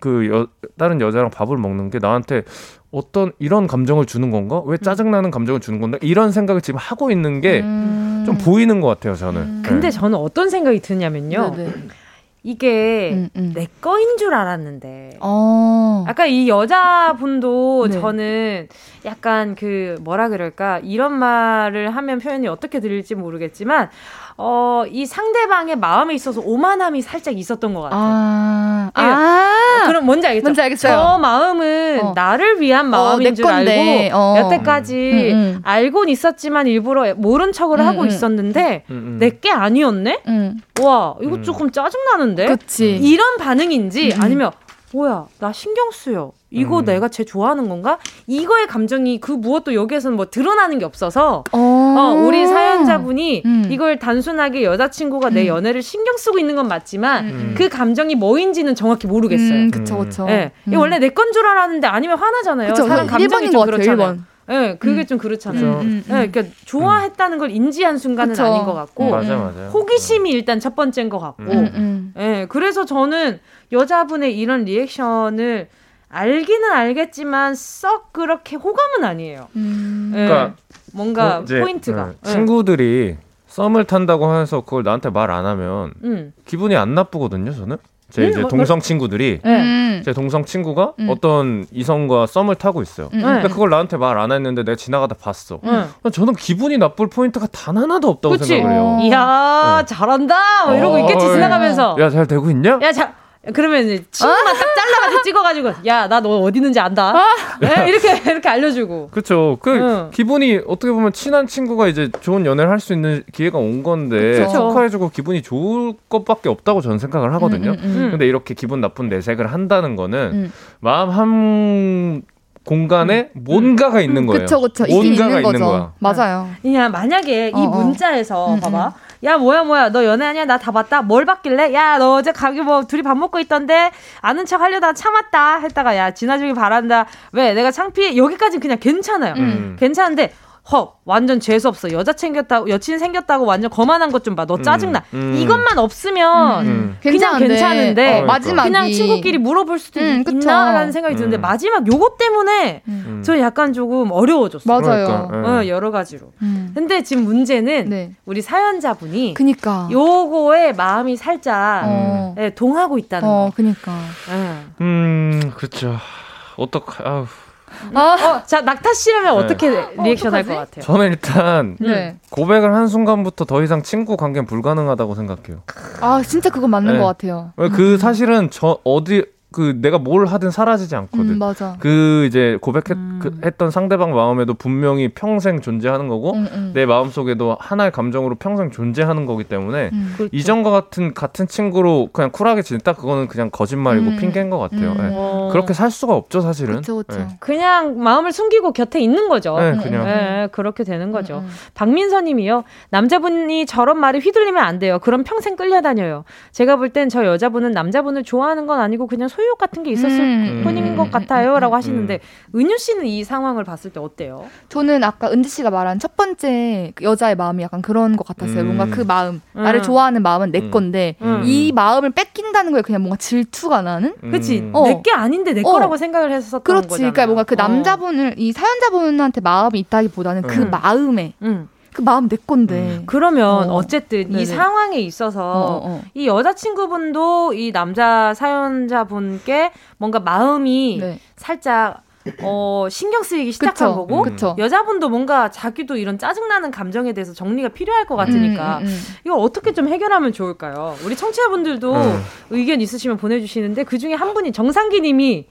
그 여, 다른 여자랑 밥을 먹는 게 나한테 어떤 이런 감정을 주는 건가? 왜 짜증나는 감정을 주는 건가? 이런 생각을 지금 하고 있는 게좀 음. 보이는 것 같아요, 저는. 근데 네. 저는 어떤 생각이 드냐면요. 네네. 이게 음, 음. 내 거인 줄 알았는데. 어. 아까 이 여자분도 네. 저는 약간 그 뭐라 그럴까 이런 말을 하면 표현이 어떻게 들릴지 모르겠지만 어 이 상대방의 마음에 있어서 오만함이 살짝 있었던 것 같아요. 아. 예. 아. 그럼 뭔지 알겠죠? 뭔지 알겠어요. 저 마음은 어. 나를 위한 마음인 내줄 건데. 알고 어. 여태까지 음, 음. 알고는 있었지만 일부러 모른 척을 음, 하고 음. 있었는데 음, 음. 내게 아니었네? 음. 와 이거 음. 조금 짜증 나는데? 그치. 이런 반응인지 음. 아니면 뭐야 나 신경 쓰여 이거 음. 내가 쟤 좋아하는 건가 이거의 감정이 그 무엇도 여기에서는 뭐 드러나는 게 없어서 어. 어, 우리 사연자분이 음. 이걸 단순하게 여자친구가 내 음. 연애를 신경 쓰고 있는 건 맞지만 음. 그 감정이 뭐인지는 정확히 모르겠어요. 음, 그쵸, 그쵸. 예. 이게 음. 원래 내 건 줄 알았는데 아니면 화나잖아요. 그쵸. 사람 감정이 1번인 좀 그렇잖아요. 1번. 예, 그게 음. 좀 그렇잖아요. 음, 음, 예, 그러니까 좋아했다는 걸 인지한 순간은 그쵸. 아닌 것 같고 맞아 맞아요. 호기심이 일단 첫 번째인 것 같고 음, 음. 예, 그래서 저는 여자분의 이런 리액션을 알기는 알겠지만 썩 그렇게 호감은 아니에요. 음. 예, 그러니까 뭔가 어, 이제, 포인트가. 네, 예. 친구들이 썸을 탄다고 해서 그걸 나한테 말 안 하면 음. 기분이 안 나쁘거든요. 저는 제 음, 이제 뭐, 동성 친구들이 예. 음. 제 동성 친구가 음. 어떤 이성과 썸을 타고 있어요. 음. 근데 그걸 나한테 말 안 했는데 내가 지나가다 봤어. 응. 저는 기분이 나쁠 포인트가 단 하나도 없다고 그치? 생각을 해요. 어. 이야, 잘한다! 뭐 이러고 어, 있겠지, 어, 지나가면서. 야, 잘 되고 있냐? 야, 자, 그러면 이제 친구만 딱 잘라가지고 찍어가지고, 야, 나 너 어디 있는지 안다. 예, 이렇게, 이렇게 알려주고. 그쵸. 그 응. 기분이 어떻게 보면 친한 친구가 이제 좋은 연애를 할 수 있는 기회가 온 건데 그쵸. 축하해주고 기분이 좋을 것밖에 없다고 저는 생각을 하거든요. 음, 음, 음. 근데 이렇게 기분 나쁜 내색을 한다는 거는 음. 마음 한 공간에 뭔가가 있는 거예요. 그쵸, 그쵸. 뭔가가 있는 거죠. 거야. 맞아요. 그냥 만약에 어, 이 어. 문자에서 음, 봐봐. 야 뭐야 뭐야. 너 연애하냐 나 다 봤다. 뭘 봤길래? 야 너 어제 가기 뭐 둘이 밥 먹고 있던데? 아는 척 하려다 참았다. 했다가 야 지나주길 바란다. 왜? 내가 창피해? 여기까지 그냥 괜찮아요. 음. 괜찮은데 헉 완전 재수 없어 여자 챙겼다고 여친 생겼다고 완전 거만한 것 좀 봐 너 짜증나 음. 이것만 없으면 음. 그냥 괜찮은데. 괜찮은데 어, 마지막이 그냥 친구끼리 물어볼 수도 음. 있나라는 생각이 드는데 음. 마지막 요것 때문에 음. 저 약간 조금 어려워졌어요. 맞아요. 그러니까, 어, 예. 여러 가지로. 음. 근데 지금 문제는 네. 우리 사연자분이 그니까. 요거에 마음이 살짝 어. 예, 동하고 있다는 어, 거. 그니까. 예. 음, 그렇죠. 어떡, 아우. 어, 자 낙타 씨라면 네. 어떻게 리액션 할 것 같아요? 저는 일단 네. 고백을 한 순간부터 더 이상 친구 관계는 불가능하다고 생각해요. 아, 진짜 그건 맞는 네. 것 같아요. 왜그 사실은 저 어디 그 내가 뭘 하든 사라지지 않거든. 음, 맞아. 그 이제 고백했던 음. 상대방 마음에도 분명히 평생 존재하는 거고 음, 음. 내 마음 속에도 하나의 감정으로 평생 존재하는 거기 때문에 음. 그렇죠. 이전과 같은 같은 친구로 그냥 쿨하게 지냈다 그거는 그냥 거짓말이고 음. 핑계인 것 같아요. 어, 그렇게 살 수가 없죠 사실은. 그쵸, 그쵸. 예. 그냥 마음을 숨기고 곁에 있는 거죠. 네, 그냥. 예, 그렇게 되는 거죠. 박민서님이요. 남자분이 저런 말에 휘둘리면 안 돼요. 그럼 평생 끌려다녀요. 제가 볼 땐 저 여자분은 남자분을 좋아하는 건 아니고 그냥 소유욕 같은 게 있었을 음, 뿐인 음, 것 음, 같아요라고 음, 하시는데 은유 씨는 이 상황을 봤을 때 어때요? 저는 아까 은지 씨가 말한 첫 번째 그 여자의 마음이 약간 그런 것 같았어요. 음. 뭔가 그 마음, 음. 나를 좋아하는 마음은 내 음. 건데 음. 이 마음을 뺏긴다는 거에 그냥 뭔가 질투가 나는. 그치? 음. 어. 내게 아닌데 내 어. 거라고 생각을 했었던 그렇지. 거잖아. 그러니까 뭔가 그 어. 남자분을 이 사연자분한테 마음이 있다기보다는 그 음. 마음에 음. 그 마음 내 건데. 그러면 어. 어. 쨌든 네네. 이 상황에 있어서 어, 어. 이 여자친구분도 이 남자 사연자분께 뭔가 마음이 네. 살짝 어 신경 쓰이기 시작한 그쵸. 거고 그쵸. 여자분도 뭔가 자기도 이런 짜증나는 감정에 대해서 정리가 필요할 것 같으니까 음, 음, 음. 이거 어떻게 좀 해결하면 좋을까요? 우리 청취자분들도 음. 의견 있으시면 보내주시는데 그 중에 한 분이 정상기님이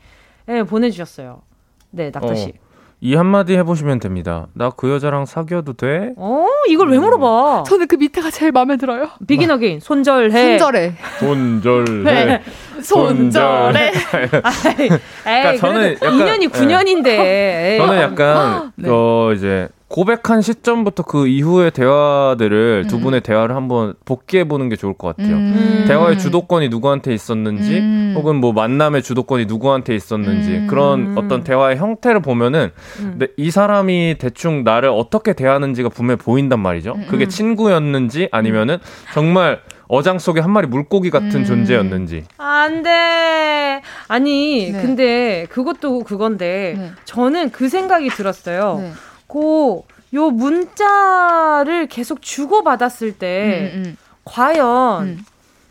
예, 보내주셨어요. 네, 낙타 씨. 이 한마디 해보시면 됩니다. 나 그 여자랑 사귀어도 돼? 어, 이걸 왜 물어봐? 저는 그 밑에가 제일 마음에 들어요. 비긴 어게인 손절해. 손절해. 손절해. 손절해. 아이, 그러니까 에이, 저는 약간- 2년이 9년인데. 저는 약간 네. 어 이제 고백한 시점부터 그 이후의 대화들을 두 음. 분의 대화를 한번 복기해 보는 게 좋을 것 같아요. 음. 대화의 주도권이 누구한테 있었는지 음. 혹은 뭐 만남의 주도권이 누구한테 있었는지 음. 그런 어떤 대화의 형태를 보면은 음. 내- 이 사람이 대충 나를 어떻게 대하는지가 분명히 보인단 말이죠. 음, 그게 음. 친구였는지 아니면은 정말 어장 속에 한 마리 물고기 같은 음. 존재였는지. 안 돼. 아니, 네. 근데 그것도 그건데 네. 저는 그 생각이 들었어요. 네. 고, 요 문자를 계속 주고받았을 때 음, 음, 과연 음.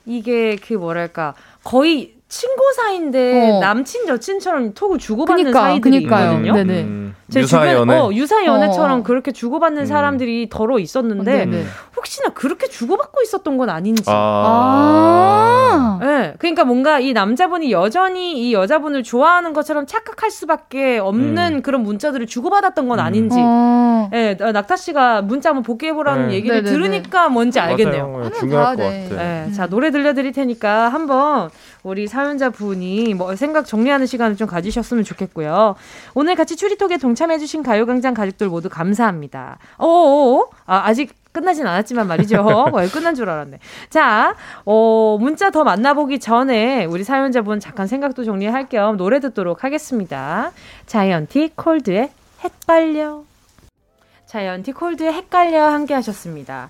이게 그 뭐랄까 거의 친구 사이인데 어. 남친 여친처럼 톡을 주고받는 그니까, 사이들이 그니까요. 있거든요. 네네. 음, 제 유사 주변, 연애. 어, 유사 연애처럼 어. 그렇게 주고받는 음. 사람들이 더러 있었는데 네네. 혹시나 그렇게 주고받고 있었던 건 아닌지. 아. 아. 예, 그러니까 뭔가 이 남자분이 여전히 이 여자분을 좋아하는 것처럼 착각할 수밖에 없는 음. 그런 문자들을 주고받았던 건 아닌지. 어. 예, 어, 낙타 씨가 문자 한번 복귀해보라는 네. 얘기를 네네네. 들으니까 뭔지 알겠네요. 맞아요. 중요할 것. 같아. 예, 자, 노래 들려드릴 테니까 한번 우리 사연자 분이 뭐 생각 정리하는 시간을 좀 가지셨으면 좋겠고요. 오늘 같이 추리톡에 동참해주신 가요광장 가족들 모두 감사합니다. 어어어? 아, 아직 끝나진 않았지만 말이죠. 어, 끝난 줄 알았네. 자, 어, 문자 더 만나보기 전에 우리 사연자분 잠깐 생각도 정리할 겸 노래 듣도록 하겠습니다. 자이언티 콜드의 헷갈려. 자이언티 콜드의 헷갈려 함께 하셨습니다.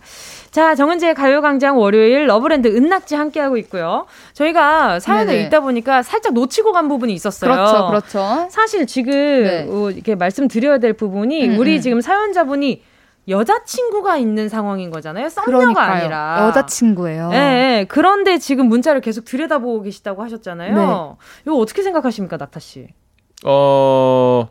자, 정은지의 가요광장 월요일 러브랜드 은낙지 함께하고 있고요. 저희가 사연을 네네. 읽다 보니까 살짝 놓치고 간 부분이 있었어요. 그렇죠, 그렇죠. 사실 지금 네. 어, 이렇게 말씀드려야 될 부분이 음, 우리 음. 지금 사연자분이 여자친구가 있는 상황인 거잖아요. 썸녀가 그러니까요. 아니라. 여자친구예요. 예, 예. 그런데 지금 문자를 계속 들여다보고 계시다고 하셨잖아요. 네. 이거 어떻게 생각하십니까, 낙타 씨? 어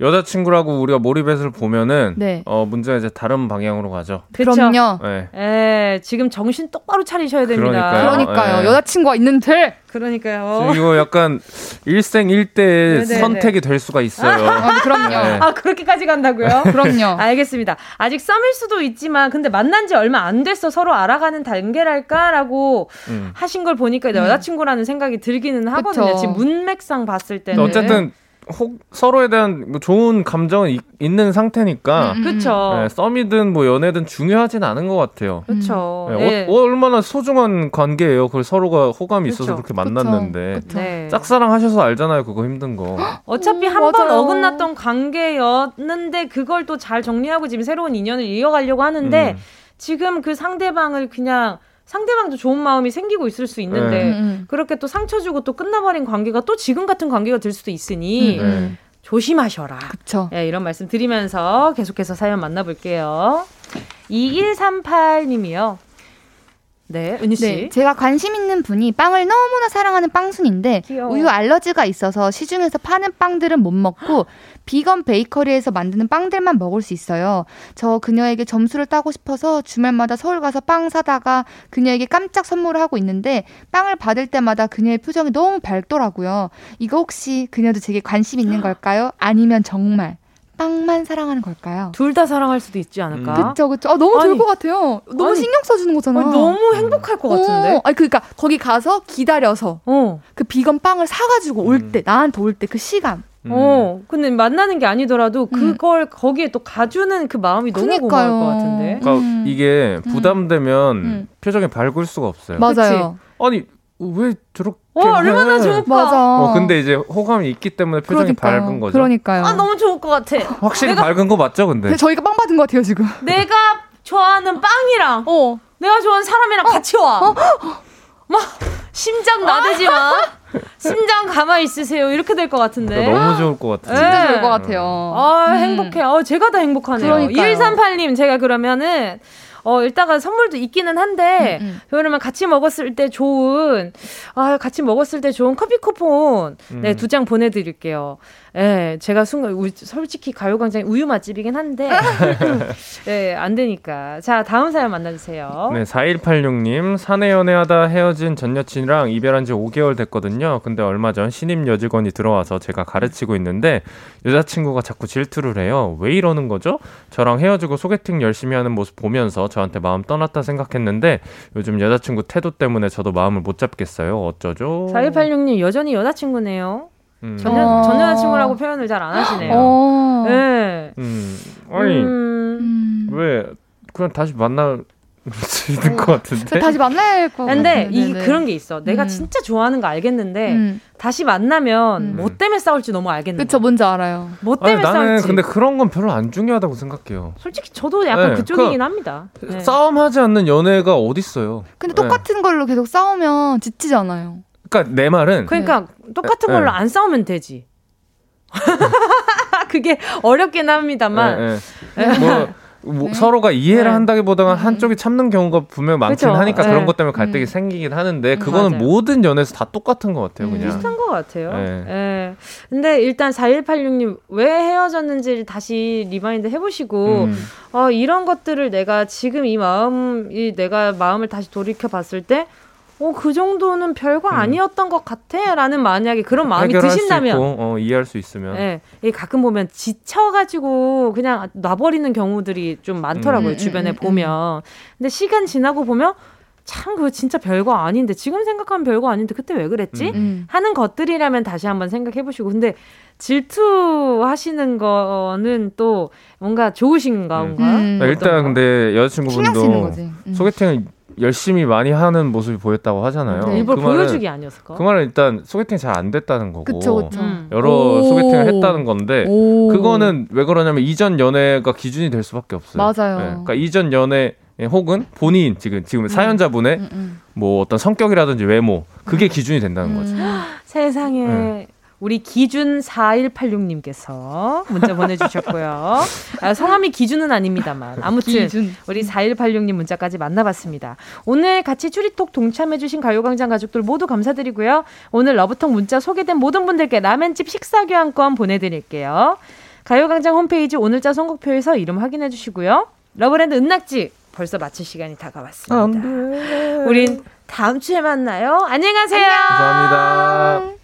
여자친구라고 우리가 몰입해서 보면은 네. 어 문제가 이제 다른 방향으로 가죠. 그쵸? 그럼요. 네. 예, 지금 정신 똑바로 차리셔야 됩니다. 그러니까요. 그러니까요. 네. 여자친구가 있는데. 그러니까요. 이거 약간 일생일대의 네네네. 선택이 될 수가 있어요. 아, 그럼요. 네. 아, 그렇게까지 간다고요? 그럼요. 알겠습니다. 아직 썸일 수도 있지만, 근데 만난 지 얼마 안 돼서 서로 알아가는 단계랄까라고 음. 하신 걸 보니까 여자친구라는 생각이 들기는 하거든요. 그쵸. 지금 문맥상 봤을 때는. 어쨌든 혹 서로에 대한 뭐 좋은 감정은 이- 있는 상태니까 음, 음. 그쵸. 네, 썸이든 뭐 연애든 중요하진 않은 것 같아요. 그쵸. 네, 예. 어, 어, 얼마나 소중한 관계예요. 그걸 서로가 호감이 있어서 그쵸. 그렇게 만났는데 그쵸. 네. 짝사랑 하셔서 알잖아요. 그거 힘든 거. 어차피 음, 한 번. 어긋났던 관계였는데 그걸 또 잘 정리하고 지금 새로운 인연을 이어가려고 하는데 음. 지금 그 상대방을 그냥 상대방도 좋은 마음이 생기고 있을 수 있는데 음, 음. 그렇게 또 상처 주고 또 끝나버린 관계가 또 지금 같은 관계가 될 수도 있으니 음, 음. 조심하셔라. 그쵸. 예, 이런 말씀 드리면서 계속해서 사연 만나볼게요. 2138님이요. 네, 은희 씨. 네, 제가 관심 있는 분이 빵을 너무나 사랑하는 빵순인데 귀여워. 우유 알러지가 있어서 시중에서 파는 빵들은 못 먹고 비건 베이커리에서 만드는 빵들만 먹을 수 있어요. 저 그녀에게 점수를 따고 싶어서 주말마다 서울 가서 빵 사다가 그녀에게 깜짝 선물을 하고 있는데 빵을 받을 때마다 그녀의 표정이 너무 밝더라고요. 이거 혹시 그녀도 제게 관심 있는 걸까요? 아니면 정말 빵만 사랑하는 걸까요? 둘 다 사랑할 수도 있지 않을까? 그쵸, 그쵸. 아, 너무 좋을 아니, 것 같아요. 너무 아니, 신경 써주는 거잖아. 아니, 너무 행복할 것 같은데. 어, 아니 그러니까 거기 가서 기다려서 어. 그 비건 빵을 사가지고 음. 올때 나한테 올 때 그 시간. 음. 어, 근데 만나는 게 아니더라도 그걸 거기에 또 가주는 그 마음이 너무 그니까요. 고마울 것 같은데. 그러니까 음. 이게 부담되면 음. 표정이 밝을 수가 없어요. 맞아요. 아니 왜 저렇게 어, 얼마나 해? 좋을까? 맞아. 어, 근데 이제 호감이 있기 때문에 표정이 그러니까요. 밝은 거죠. 그러니까요. 아, 너무 좋을 것 같아. 확실히 밝은 거 맞죠, 근데? 근데 저희가 빵 받은 것 같아요 지금. 내가 좋아하는 빵이랑 어. 내가 좋아하는 사람이랑 같이 와. 막 심장 나대지 마. 심장 가만히 있으세요. 이렇게 될 것 같은데. 그러니까 너무 좋을 것 같아요. 네. 진짜 좋을 것 같아요. 아, 음. 행복해. 어, 제가 다 행복하네요. 그러니까요. 2138님, 제가 그러면은, 어, 일단은 선물도 있기는 한데, 음, 음. 그러면 같이 먹었을 때 좋은, 아, 같이 먹었을 때 좋은 커피 쿠폰, 네, 음. 두장 보내드릴게요. 예, 제가 순간, 우- 솔직히 가요광장이 우유 맛집이긴 한데, 네, 안 되니까. 자, 다음 사연 만나주세요. 네, 4186님, 사내 연애하다 헤어진 전 여친이랑 이별한 지 5개월 됐거든요. 근데 얼마 전 신임 여직원이 들어와서 제가 가르치고 있는데 여자친구가 자꾸 질투를 해요. 왜 이러는 거죠? 저랑 헤어지고 소개팅 열심히 하는 모습 보면서 저한테 마음 떠났다 생각했는데 요즘 여자친구 태도 때문에 저도 마음을 못 잡겠어요. 어쩌죠? 4186님, 여전히 여자친구네요. 음, 전, 여, 어. 전 여자친구라고 표현을 잘 안 하시네요. 어. 네. 음, 아니 음, 음. 왜 그냥 다시 만날 수 있는 것 같은데? 저 다시 할 거. 근데 같아요. 이 네네. 그런 게 있어. 내가 음. 진짜 좋아하는 거 알겠는데 음. 다시 만나면 음. 뭐 때문에 싸울지 너무 알겠는 그쵸. 뭔지 알아요. 뭐 아니 때문에 나는 싸울지. 근데 그런 건 별로 안 중요하다고 생각해요. 솔직히 저도 약간 네, 그쪽이긴 그- 합니다. 네. 싸움하지 않는 연애가 어딨어요. 근데 네. 똑같은 걸로 계속 싸우면 지치잖아요. 그러니까 내 말은 그러니까 똑같은 네. 걸로 안 싸우면 되지. 그게 어렵긴 합니다만 예, 예. 뭐뭐 서로가 이해를 네. 한다기보다는 한쪽이 참는 경우가 분명 많긴 그쵸. 하니까 네. 그런 것 때문에 갈등이 음. 생기긴 하는데 그거는 맞아요. 모든 연애에서 다 똑같은 것 같아요. 그냥. 비슷한 것 같아요. 네. 예. 근데 일단 4186님 왜 헤어졌는지를 다시 remind 해보시고 음. 어, 이런 것들을 내가 지금 이 마음, 이 내가 마음을 다시 돌이켜 봤을 때. 어, 그 정도는 별거 아니었던 것 같아. 라는 만약에 그런 마음이 음. 드신다면. 수 있고 어, 이해할 수 있으면 예, 이 가끔 보면 지쳐가지고 그냥 놔버리는 경우들이 좀 많더라고요 음. 주변에 음, 음, 보면. 근데 시간 지나고 보면 참 그거 진짜 별거 아닌데 지금 생각하면 별거 아닌데 그때 왜 그랬지? 음. 하는 것들이라면 다시 한번 생각해 보시고 근데 질투하시는 거는 또 뭔가 좋으신 건가요? 음. 아, 일단 근데 여자친구분도. 음. 소개팅을 열심히 많이 하는 모습이 보였다고 하잖아요. 네, 일부러 그 말은- 보여주기 아니었을까? 그 말은 일단 소개팅 잘안 됐다는 거고 그쵸, 그쵸. 음. 여러 오. 소개팅을 했다는 건데 오. 그거는 왜 그러냐면 이전 연애가 기준이 될 수밖에 없어요. 맞아요. 네, 그러니까 이전 연애 혹은 본인 지금 지금 사연자분의 음, 음. 뭐 어떤 성격이라든지 외모 그게 기준이 된다는 거죠. 세상에 네. 우리 기준 4186님께서 문자 보내주셨고요. 아, 성함이 기준은 아닙니다만 아무튼 기준. 우리 4186님 문자까지 만나봤습니다. 오늘 같이 추리톡 동참해주신 가요광장 가족들 모두 감사드리고요. 오늘 러브톡 문자 소개된 모든 분들께 라멘집 식사 교환권 보내드릴게요. 가요광장 홈페이지 오늘자 선곡표에서 이름 확인해 주시고요. 러브랜드 은낙지 벌써 마칠 시간이 다가왔습니다. 우린 다음 주에 만나요. 안녕히 가세요. 감사합니다.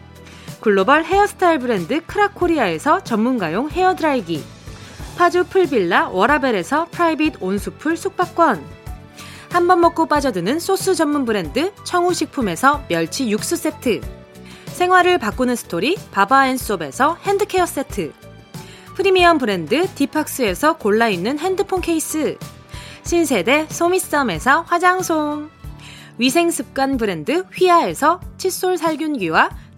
글로벌 헤어스타일 브랜드 크라코리아에서 전문가용 헤어드라이기. 파주 풀빌라 워라벨에서 프라이빗 온수풀 숙박권. 한 번 먹고 빠져드는 소스 전문 브랜드 청우식품에서 멸치 육수 세트. 생활을 바꾸는 스토리 바바앤솝에서 핸드케어 세트. 프리미엄 브랜드 디팍스에서 골라있는 핸드폰 케이스. 신세대 소미썸에서 화장솜. 위생습관 브랜드 휘하에서 칫솔 살균기와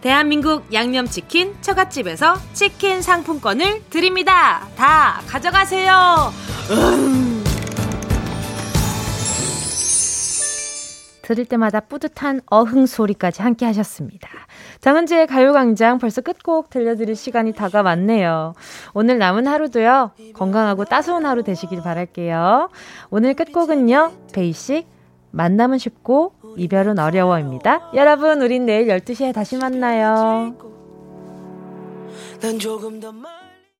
대한민국 양념치킨 처갓집에서 치킨 상품권을 드립니다. 다 가져가세요. 음. 들을 때마다 뿌듯한 어흥 소리까지 함께 하셨습니다. 정은지의 가요광장 벌써 끝곡 들려드릴 시간이 다가왔네요. 오늘 남은 하루도요, 건강하고 따스운 하루 되시길 바랄게요. 오늘 끝곡은요, 베이식, 만남은 쉽고, 이별은 어려워입니다. 여러분, 우린 내일 12시에 다시 만나요.